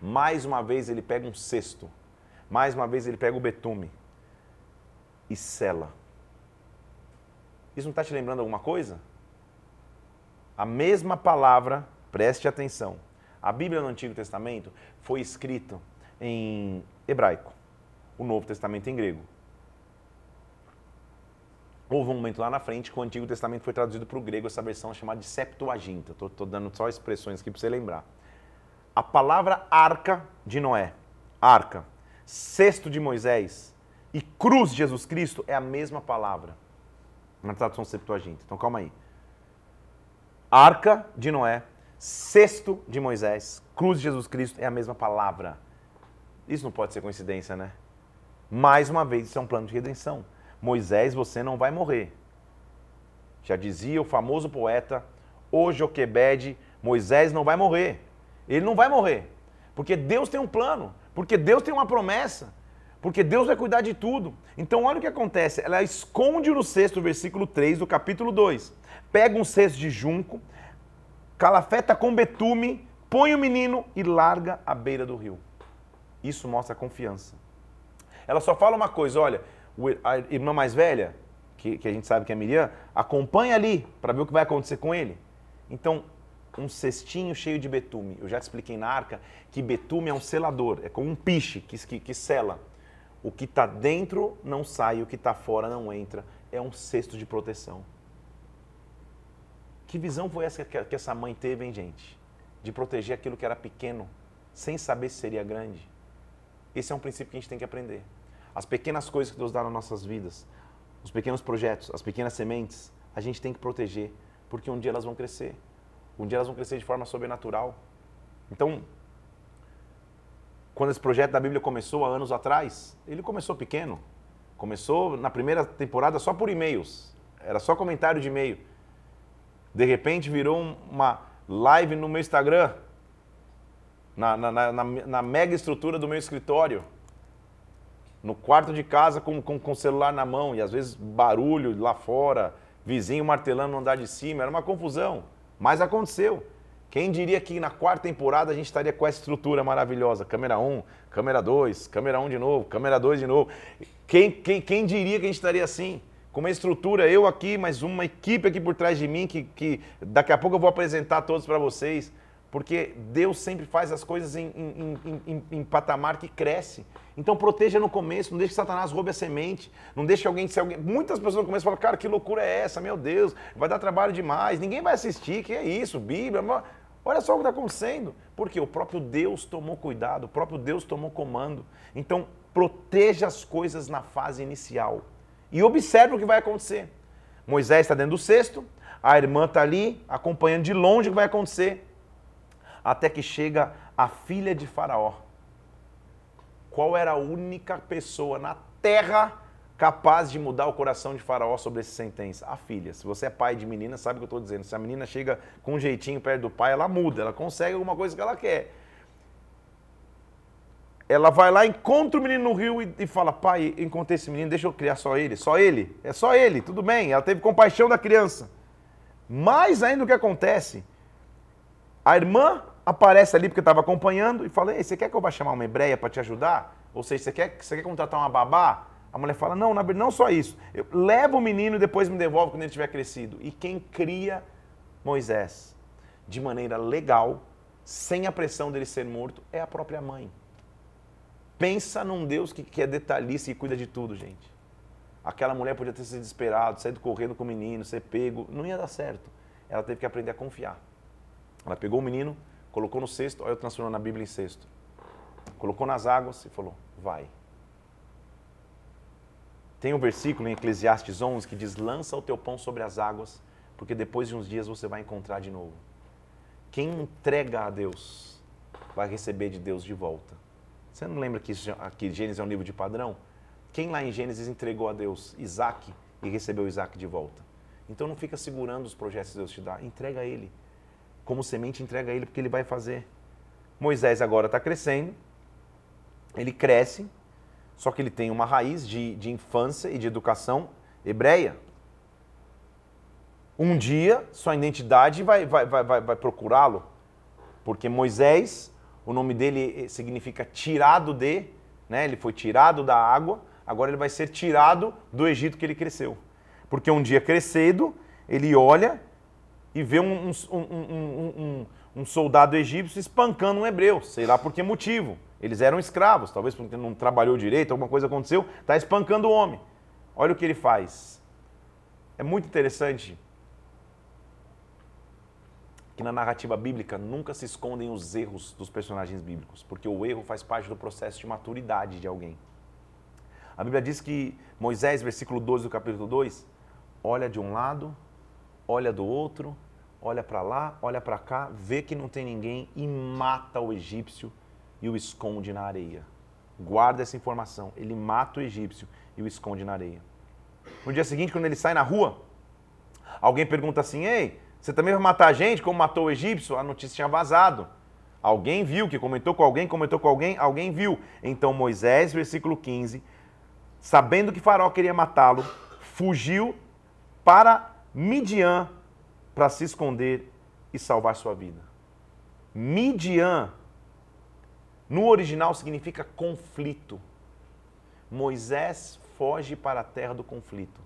S1: Mais uma vez ele pega um cesto, mais uma vez ele pega o betume e sela. Isso não está te lembrando alguma coisa? A mesma palavra, preste atenção. A Bíblia no Antigo Testamento foi escrita em hebraico, o Novo Testamento em grego. Houve um momento lá na frente que o Antigo Testamento foi traduzido para o grego, essa versão chamada de Septuaginta. Estou dando só expressões aqui para você lembrar. A palavra arca de Noé, arca, cesto de Moisés e cruz de Jesus Cristo é a mesma palavra na tradução Septuaginta. Então calma aí. Arca de Noé, cesto de Moisés, cruz de Jesus Cristo é a mesma palavra. Isso não pode ser coincidência, né? Mais uma vez, isso é um plano de redenção. Moisés, você não vai morrer. Já dizia o famoso poeta O Joquebed, Moisés não vai morrer. Ele não vai morrer. Porque Deus tem um plano, porque Deus tem uma promessa, porque Deus vai cuidar de tudo. Então olha o que acontece, ela esconde no sexto versículo 3 do capítulo 2. Pega um cesto de junco, calafeta com betume, põe o menino e larga à beira do rio. Isso mostra confiança. Ela só fala uma coisa, olha, a irmã mais velha, que, que a gente sabe que é Miriam, acompanha ali para ver o que vai acontecer com ele. Então, um cestinho cheio de betume. Eu já te expliquei na arca que betume é um selador, é como um piche que, que, que sela. O que está dentro não sai, o que está fora não entra. É um cesto de proteção. Que visão foi essa que, que essa mãe teve, hein, gente? De proteger aquilo que era pequeno, sem saber se seria grande. Esse é um princípio que a gente tem que aprender. As pequenas coisas que Deus dá nas nossas vidas, os pequenos projetos, as pequenas sementes, a gente tem que proteger, porque um dia elas vão crescer. Um dia elas vão crescer de forma sobrenatural. Então, quando esse projeto da Bíblia começou há anos atrás, ele começou pequeno. Começou na primeira temporada só por e-mails. Era só comentário de e-mail. De repente virou uma live no meu Instagram, na, na, na, na mega estrutura do meu escritório no quarto de casa com, com, com o celular na mão e às vezes barulho lá fora, vizinho martelando no andar de cima, era uma confusão. Mas aconteceu. Quem diria que na quarta temporada a gente estaria com essa estrutura maravilhosa? Câmera 1, câmera 2, câmera 1 de novo, câmera 2 de novo. Quem, quem, quem diria que a gente estaria assim? Com uma estrutura, eu aqui, mais uma equipe aqui por trás de mim, que, que daqui a pouco eu vou apresentar todos para vocês. Porque Deus sempre faz as coisas em, em, em, em, patamar que cresce. Então proteja no começo, não deixe que Satanás roube a semente, não deixe alguém ser alguém. Muitas pessoas no começo falam, cara, que loucura é essa? Meu Deus, vai dar trabalho demais, ninguém vai assistir, que é isso, Bíblia. Olha só o que está acontecendo. Porque o próprio Deus tomou cuidado, o próprio Deus tomou comando. Então, proteja as coisas na fase inicial. E observe o que vai acontecer. Moisés está dentro do cesto, a irmã está ali, acompanhando de longe o que vai acontecer até que chega a filha de Faraó. Qual era a única pessoa na terra capaz de mudar o coração de Faraó sobre essa sentença? A filha. Se você é pai de menina, sabe o que eu estou dizendo. Se a menina chega com um jeitinho perto do pai, ela muda, ela consegue alguma coisa que ela quer. Ela vai lá, encontra o menino no rio e, fala: Pai, encontrei esse menino, deixa eu criar só ele. Só ele. É só ele, tudo bem. Ela teve compaixão da criança. Mais ainda o que acontece? A irmã aparece ali porque estava acompanhando e fala: Ei, você quer que eu vá chamar uma hebreia para te ajudar? Ou seja, você quer, você quer contratar uma babá? A mulher fala: Não, não só isso. Eu levo o menino e depois me devolve quando ele tiver crescido. E quem cria Moisés de maneira legal, sem a pressão dele ser morto, é a própria mãe. Pensa num Deus que, que é detalhista e cuida de tudo, gente. Aquela mulher podia ter se desesperado, saído correndo com o menino, ser pego. Não ia dar certo. Ela teve que aprender a confiar. Ela pegou o menino, colocou no cesto, olha eu transformando a Bíblia em cesto. Colocou nas águas e falou: vai. Tem um versículo em Eclesiastes 11 que diz: lança o teu pão sobre as águas, porque depois de uns dias você vai encontrar de novo. Quem entrega a Deus vai receber de Deus de volta. Você não lembra que, que Gênesis é um livro de padrão? Quem lá em Gênesis entregou a Deus Isaac e recebeu Isaac de volta? Então não fica segurando os projetos que Deus te dá, entrega a Ele. Como semente, entrega a Ele, porque Ele vai fazer. Moisés agora está crescendo, ele cresce, só que ele tem uma raiz de, de infância e de educação hebreia. Um dia, sua identidade vai, vai, vai, vai, vai procurá-lo, porque Moisés, o nome dele significa tirado de, né? ele foi tirado da água, agora ele vai ser tirado do Egito que ele cresceu. Porque um dia crescido, ele olha e vê um, um, um, um, soldado egípcio espancando um hebreu, sei lá por que motivo. Eles eram escravos, talvez porque não trabalhou direito, alguma coisa aconteceu, está espancando o homem. Olha o que ele faz. É muito interessante que na narrativa bíblica nunca se escondem os erros dos personagens bíblicos, porque o erro faz parte do processo de maturidade de alguém. A Bíblia diz que Moisés, versículo 12 do capítulo 2, olha de um lado, olha do outro, olha para lá, olha para cá, vê que não tem ninguém e mata o egípcio e o esconde na areia. Guarda essa informação. Ele mata o egípcio e o esconde na areia. No dia seguinte, quando ele sai na rua, alguém pergunta assim: Ei, você também vai matar a gente como matou o egípcio? A notícia tinha vazado. Alguém viu, que comentou com alguém, comentou com alguém, alguém viu. Então Moisés, versículo 15, sabendo que Faraó queria matá-lo, fugiu para Midian para se esconder e salvar sua vida. Midian no original significa conflito. Moisés foge para a terra do conflito.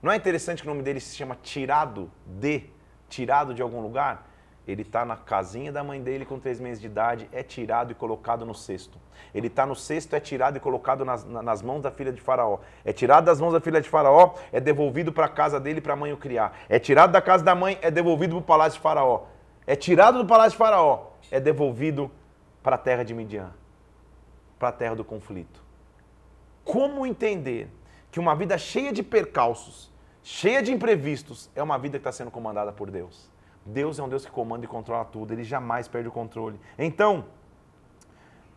S1: Não é interessante que o nome dele se chama tirado de, tirado de algum lugar? Ele está na casinha da mãe dele com três meses de idade, é tirado e colocado no cesto. Ele está no cesto, é tirado e colocado nas, nas, mãos da filha de Faraó. É tirado das mãos da filha de Faraó, é devolvido para a casa dele para a mãe o criar. É tirado da casa da mãe, é devolvido para o palácio de Faraó. É tirado do palácio de Faraó, é devolvido para a terra de Midian, para a terra do conflito. Como entender que uma vida cheia de percalços, cheia de imprevistos, é uma vida que está sendo comandada por Deus? Deus é um Deus que comanda e controla tudo, ele jamais perde o controle. Então,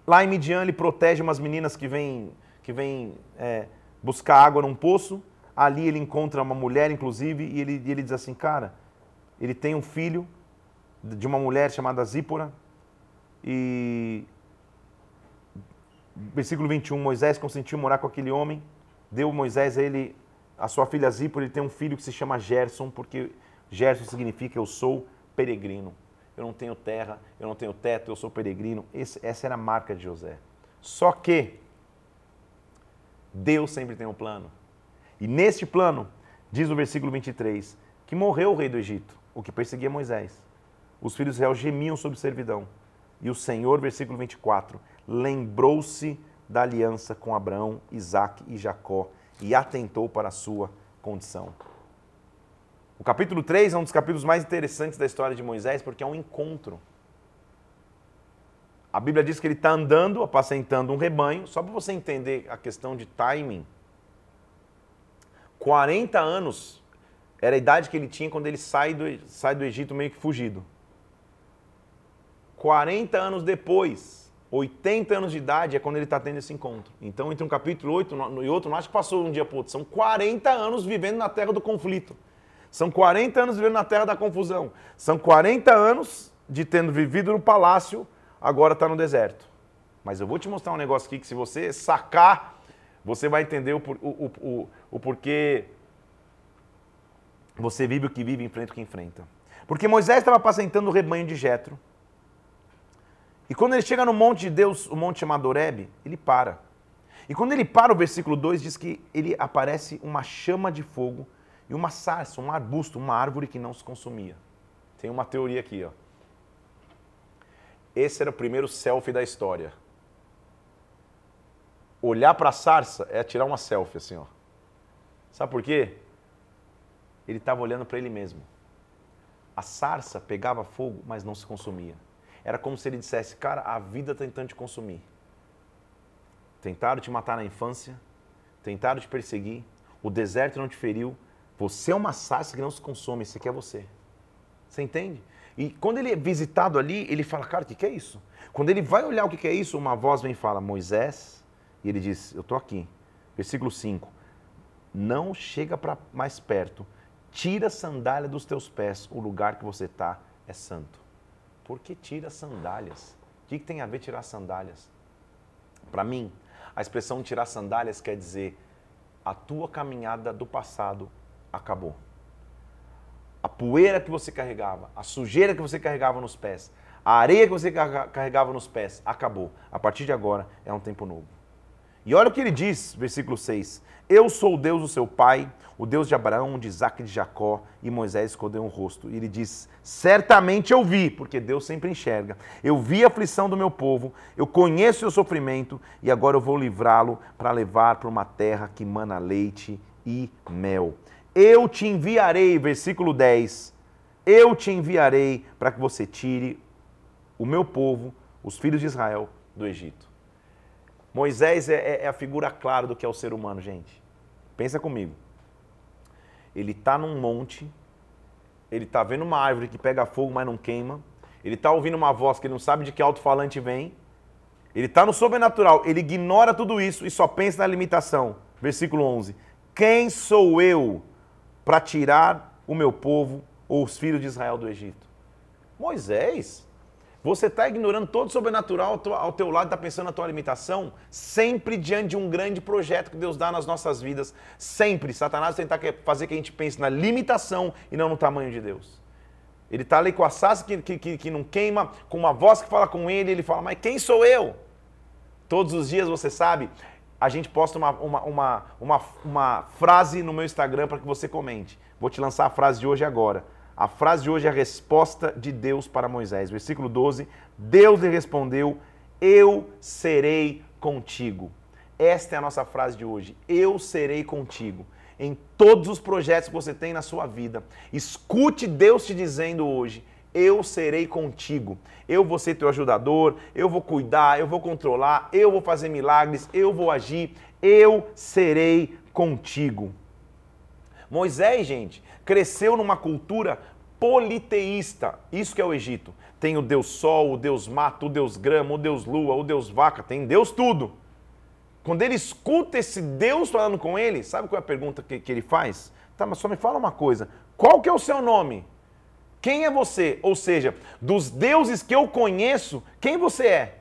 S1: lá em Midian, ele protege umas meninas que vêm que vem, é, buscar água num poço. Ali ele encontra uma mulher, inclusive, e ele, ele diz assim: Cara, ele tem um filho de uma mulher chamada Zípora, e versículo 21, Moisés consentiu morar com aquele homem, deu Moisés a ele a sua filha Zípora, ele tem um filho que se chama Gerson, porque Gerson significa eu sou peregrino. Eu não tenho terra, eu não tenho teto, eu sou peregrino. Esse, essa era a marca de José. Só que Deus sempre tem um plano. E neste plano, diz o versículo 23, que morreu o rei do Egito, o que perseguia Moisés. Os filhos de Israel gemiam sob servidão. E o Senhor, versículo 24, lembrou-se da aliança com Abraão, Isaac e Jacó e atentou para a sua condição. O capítulo 3 é um dos capítulos mais interessantes da história de Moisés porque é um encontro. A Bíblia diz que ele está andando, apacentando um rebanho, só para você entender a questão de timing. 40 anos era a idade que ele tinha quando ele sai do, sai do Egito meio que fugido. 40 anos depois, 80 anos de idade é quando ele está tendo esse encontro. Então, entre um capítulo 8 e outro, não acho que passou um dia para outro. São 40 anos vivendo na terra do conflito. São 40 anos vivendo na terra da confusão. São 40 anos de tendo vivido no palácio, agora está no deserto. Mas eu vou te mostrar um negócio aqui que se você sacar, você vai entender o, o, o, o porquê você vive o que vive, enfrenta o que enfrenta. Porque Moisés estava apacentando o rebanho de Jetro. E quando ele chega no monte de Deus, o monte chamado Oreb, ele para. E quando ele para, o versículo 2 diz que ele aparece uma chama de fogo e uma sarça, um arbusto, uma árvore que não se consumia. Tem uma teoria aqui, ó. Esse era o primeiro selfie da história. Olhar para a sarça é tirar uma selfie assim, ó. Sabe por quê? Ele estava olhando para ele mesmo. A sarça pegava fogo, mas não se consumia. Era como se ele dissesse: Cara, a vida está tentando te consumir. Tentaram te matar na infância, tentaram te perseguir, o deserto não te feriu. Você é uma sarça que não se consome, esse aqui é você. Você entende? E quando ele é visitado ali, ele fala: Cara, o que, é isso? Quando ele vai olhar o que, é isso, uma voz vem e fala: Moisés. E ele diz: Eu estou aqui. Versículo 5. Não chega para mais perto, tira a sandália dos teus pés, o lugar que você está é santo. Por que tira sandálias? O que tem a ver tirar sandálias? Para mim, a expressão tirar sandálias quer dizer a tua caminhada do passado acabou. A poeira que você carregava, a sujeira que você carregava nos pés, a areia que você carregava nos pés, acabou. A partir de agora é um tempo novo. E olha o que ele diz, versículo 6. Eu sou o Deus do seu pai, o Deus de Abraão, de Isaac e de Jacó. E Moisés escondeu um rosto. E ele diz: Certamente eu vi, porque Deus sempre enxerga. Eu vi a aflição do meu povo, eu conheço o sofrimento, e agora eu vou livrá-lo para levar para uma terra que mana leite e mel. Eu te enviarei, versículo 10. Eu te enviarei para que você tire o meu povo, os filhos de Israel, do Egito. Moisés é, é, é a figura clara do que é o ser humano, gente. Pensa comigo. Ele está num monte, ele está vendo uma árvore que pega fogo, mas não queima. Ele está ouvindo uma voz que ele não sabe de que alto-falante vem. Ele está no sobrenatural, ele ignora tudo isso e só pensa na limitação. Versículo 11: Quem sou eu para tirar o meu povo ou os filhos de Israel do Egito? Moisés. Você está ignorando todo o sobrenatural ao teu lado, está pensando na tua limitação, sempre diante de um grande projeto que Deus dá nas nossas vidas. Sempre. Satanás tentar fazer que a gente pense na limitação e não no tamanho de Deus. Ele está ali com a sassa que, que, que não queima, com uma voz que fala com ele, ele fala, mas quem sou eu? Todos os dias, você sabe, a gente posta uma, uma, uma, uma, uma frase no meu Instagram para que você comente. Vou te lançar a frase de hoje agora. A frase de hoje é a resposta de Deus para Moisés. Versículo 12: Deus lhe respondeu: Eu serei contigo. Esta é a nossa frase de hoje. Eu serei contigo. Em todos os projetos que você tem na sua vida, escute Deus te dizendo hoje: eu serei contigo. Eu vou ser teu ajudador, eu vou cuidar, eu vou controlar, eu vou fazer milagres, eu vou agir, eu serei contigo. Moisés, gente, cresceu numa cultura politeísta. Isso que é o Egito. Tem o Deus Sol, o Deus Mato, o Deus Grama, o Deus Lua, o Deus Vaca, tem Deus tudo. Quando ele escuta esse Deus falando com ele, sabe qual é a pergunta que, que ele faz? Tá, mas só me fala uma coisa. Qual que é o seu nome? Quem é você? Ou seja, dos deuses que eu conheço, quem você é?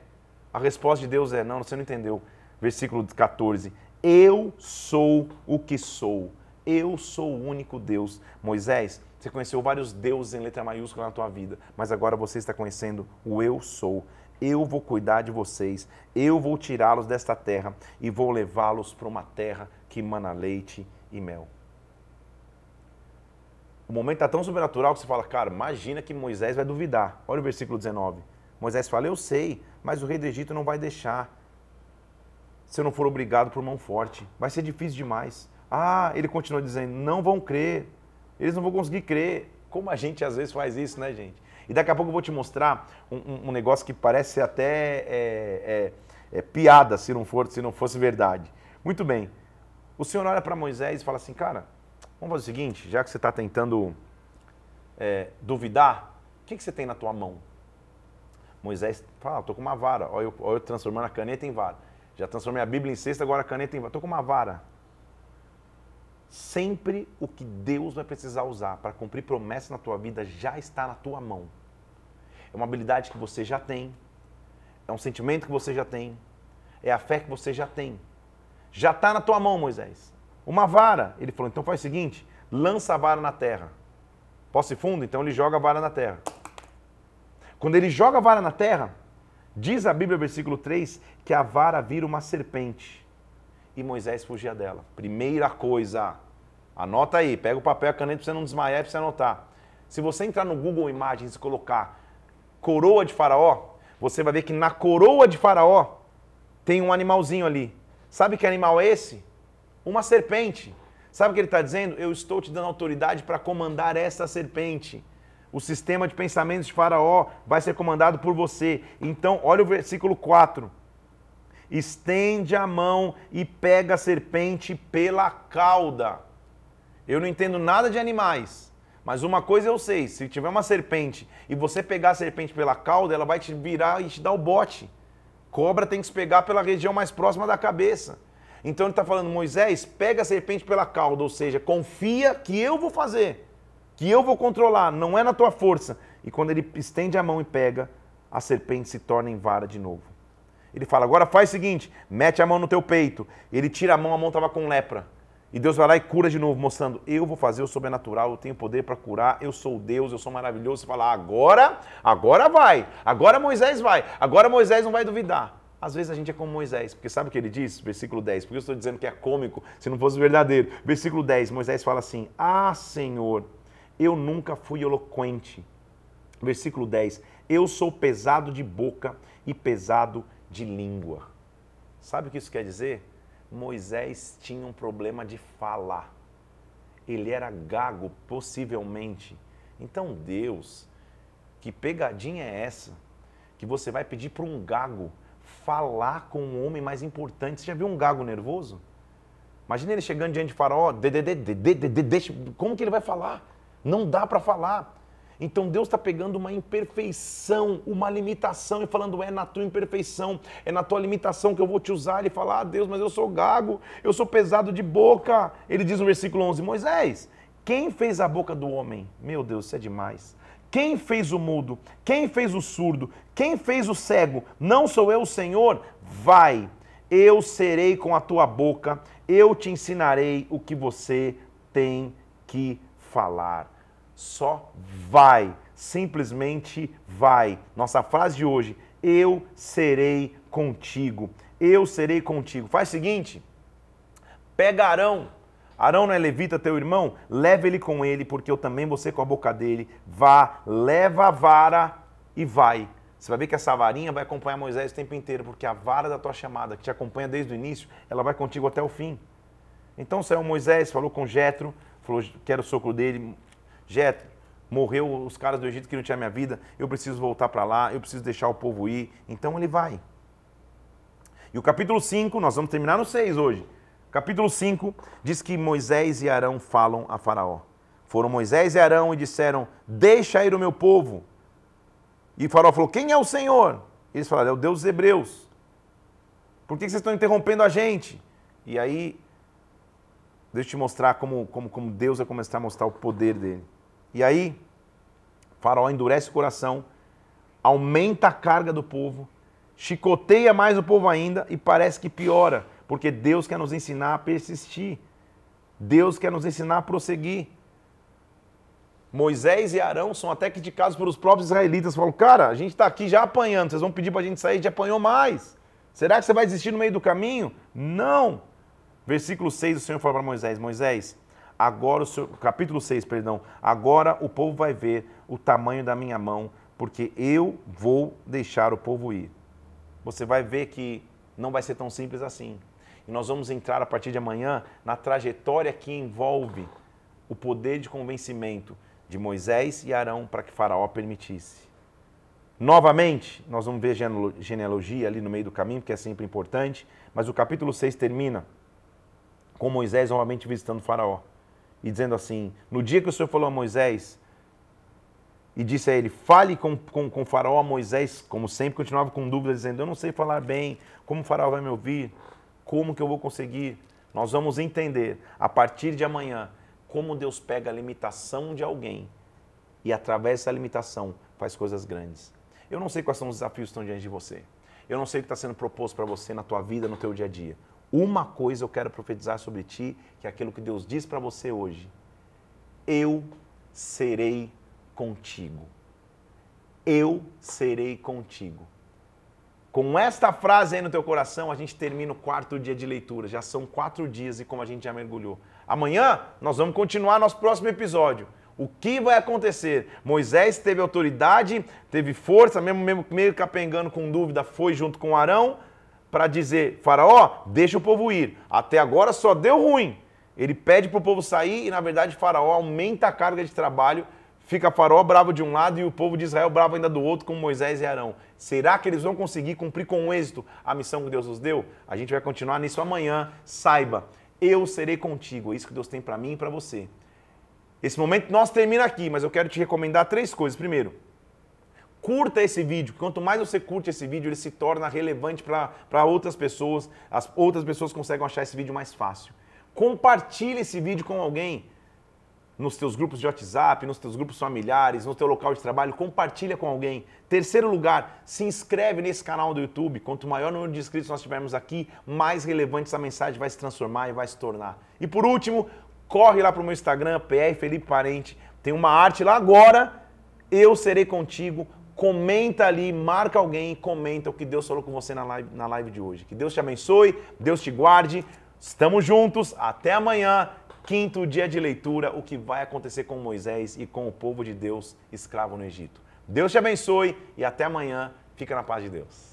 S1: A resposta de Deus é: não, você não entendeu. Versículo 14: Eu sou o que sou. Eu sou o único Deus. Moisés, você conheceu vários deuses em letra maiúscula na tua vida, mas agora você está conhecendo o Eu sou. Eu vou cuidar de vocês, eu vou tirá-los desta terra e vou levá-los para uma terra que mana leite e mel. O momento está tão sobrenatural que você fala, cara, imagina que Moisés vai duvidar. Olha o versículo 19. Moisés fala, eu sei, mas o rei do Egito não vai deixar se eu não for obrigado por mão forte. Vai ser difícil demais. Ah, ele continua dizendo, não vão crer, eles não vão conseguir crer. Como a gente às vezes faz isso, né, gente? E daqui a pouco eu vou te mostrar um, um negócio que parece até é, é, é piada se não, for, se não fosse verdade. Muito bem. O Senhor olha para Moisés e fala assim, cara, vamos fazer o seguinte, já que você está tentando é, duvidar, o que, que você tem na tua mão? Moisés fala, estou com uma vara. Olha eu, olha eu transformando a caneta em vara. Já transformei a Bíblia em cesta, agora a caneta em vara. Estou com uma vara sempre o que Deus vai precisar usar para cumprir promessa na tua vida já está na tua mão. É uma habilidade que você já tem, é um sentimento que você já tem, é a fé que você já tem. Já está na tua mão, Moisés. Uma vara. Ele falou: então faz o seguinte: lança a vara na terra. Posse fundo? Então ele joga a vara na terra. Quando ele joga a vara na terra, diz a Bíblia, versículo 3, que a vara vira uma serpente. e Moisés fugia dela. Primeira coisa, anota aí, pega o papel e a caneta para você não desmaiar e para você anotar. Se você entrar no Google Imagens e colocar coroa de faraó, você vai ver que na coroa de faraó tem um animalzinho ali. Sabe que animal é esse? Uma serpente. Sabe o que ele está dizendo? Eu estou te dando autoridade para comandar essa serpente. O sistema de pensamentos de Faraó vai ser comandado por você. Então, olha o versículo 4. Estende a mão e pega a serpente pela cauda. Eu não entendo nada de animais, mas uma coisa eu sei: se tiver uma serpente e você pegar a serpente pela cauda, ela vai te virar e te dar o bote. Cobra tem que se pegar pela região mais próxima da cabeça. Então ele está falando, Moisés, pega a serpente pela cauda, ou seja, confia que eu vou fazer, que eu vou controlar, não é na tua força. E quando ele estende a mão e pega, a serpente se torna em vara de novo. Ele fala, agora faz o seguinte, mete a mão no teu peito. Ele tira a mão, a mão estava com lepra. E Deus vai lá e cura de novo, mostrando: eu vou fazer o sobrenatural, eu tenho poder para curar, eu sou Deus, eu sou maravilhoso. Você fala: agora, agora vai, agora Moisés vai, agora Moisés não vai duvidar. Às vezes a gente é como Moisés, porque sabe o que ele diz? Versículo 10. Porque eu estou dizendo que é cômico, se não fosse verdadeiro. Versículo 10, Moisés fala assim: Ah, Senhor, eu nunca fui eloquente. Versículo 10, eu sou pesado de boca e pesado de língua. Sabe o que isso quer dizer? Moisés tinha um problema de falar. Ele era gago, possivelmente. Então, Deus, que pegadinha é essa? Que você vai pedir para um gago falar com um homem mais importante. Você já viu um gago nervoso? Imagina ele chegando diante de faraó, como que ele vai falar? Não dá para falar. Então Deus está pegando uma imperfeição, uma limitação e falando: é na tua imperfeição, é na tua limitação que eu vou te usar. Ele fala: ah, Deus, mas eu sou gago, eu sou pesado de boca. Ele diz no versículo 11: Moisés, quem fez a boca do homem? Meu Deus, isso é demais. Quem fez o mudo? Quem fez o surdo? Quem fez o cego? Não sou eu Senhor? Vai, eu serei com a tua boca, eu te ensinarei o que você tem que falar. Só vai, simplesmente vai. Nossa frase de hoje: eu serei contigo. Eu serei contigo. Faz o seguinte: pega Arão não é levita, teu irmão? Leva ele com ele, porque eu também vou ser com a boca dele. Vá, leva a vara e vai. Você vai ver que essa varinha vai acompanhar Moisés o tempo inteiro, porque a vara da tua chamada, que te acompanha desde o início, ela vai contigo até o fim. Então saiu Moisés, falou com Jetro, falou: quero o soco dele. Jetro, morreu os caras do Egito que não tinham minha vida, eu preciso voltar para lá, eu preciso deixar o povo ir. Então ele vai. E o capítulo 5, nós vamos terminar no 6 hoje. Capítulo 5 diz que Moisés e Arão falam a Faraó. Foram Moisés e Arão e disseram: Deixa ir o meu povo. E Faraó falou: Quem é o Senhor? Eles falaram: É o Deus dos Hebreus. Por que vocês estão interrompendo a gente? E aí, deixa eu te mostrar como, como, como Deus vai começar a mostrar o poder dele. E aí, Faraó endurece o coração, aumenta a carga do povo, chicoteia mais o povo ainda e parece que piora porque Deus quer nos ensinar a persistir. Deus quer nos ensinar a prosseguir. Moisés e Arão são até criticados pelos próprios israelitas. Falam, cara, a gente está aqui já apanhando, vocês vão pedir para a gente sair, a gente apanhou mais. Será que você vai desistir no meio do caminho? Não. Versículo 6, o Senhor fala para Moisés, Moisés, agora o Senhor, capítulo 6, perdão, agora o povo vai ver o tamanho da minha mão, porque eu vou deixar o povo ir. Você vai ver que não vai ser tão simples assim. E nós vamos entrar a partir de amanhã na trajetória que envolve o poder de convencimento de Moisés e Arão para que Faraó permitisse. Novamente, nós vamos ver genealogia ali no meio do caminho, que é sempre importante, mas o capítulo 6 termina com Moisés novamente visitando Faraó e dizendo assim: No dia que o Senhor falou a Moisés e disse a ele: Fale com, com, com Faraó, Moisés, como sempre, continuava com dúvidas, dizendo: Eu não sei falar bem, como Faraó vai me ouvir? Como que eu vou conseguir? Nós vamos entender a partir de amanhã como Deus pega a limitação de alguém e através dessa limitação faz coisas grandes. Eu não sei quais são os desafios que estão diante de você. Eu não sei o que está sendo proposto para você na tua vida, no teu dia a dia. Uma coisa eu quero profetizar sobre ti, que é aquilo que Deus diz para você hoje. Eu serei contigo. Eu serei contigo. Com esta frase aí no teu coração, a gente termina o quarto dia de leitura. Já são quatro dias e como a gente já mergulhou. Amanhã nós vamos continuar nosso próximo episódio. O que vai acontecer? Moisés teve autoridade, teve força, mesmo, mesmo meio capengando com dúvida, foi junto com Arão para dizer: Faraó, deixa o povo ir. Até agora só deu ruim. Ele pede para o povo sair e, na verdade, Faraó aumenta a carga de trabalho. Fica Faraó bravo de um lado e o povo de Israel bravo ainda do outro, com Moisés e Arão. Será que eles vão conseguir cumprir com êxito a missão que Deus nos deu? A gente vai continuar nisso amanhã. Saiba, eu serei contigo. É isso que Deus tem para mim e para você. Esse momento nosso termina aqui, mas eu quero te recomendar três coisas. Primeiro, curta esse vídeo. Quanto mais você curte esse vídeo, ele se torna relevante para outras pessoas. As outras pessoas conseguem achar esse vídeo mais fácil. Compartilhe esse vídeo com alguém nos teus grupos de WhatsApp, nos teus grupos familiares, no teu local de trabalho, compartilha com alguém. Terceiro lugar, se inscreve nesse canal do YouTube. Quanto maior número de inscritos nós tivermos aqui, mais relevante essa mensagem vai se transformar e vai se tornar. E por último, corre lá para o meu Instagram, PR Felipe Parente. Tem uma arte lá agora. Eu serei contigo. Comenta ali, marca alguém, comenta o que Deus falou com você na live, na live de hoje. Que Deus te abençoe, Deus te guarde. Estamos juntos. Até amanhã. Quinto dia de leitura, o que vai acontecer com Moisés e com o povo de Deus escravo no Egito. Deus te abençoe e até amanhã. Fica na paz de Deus.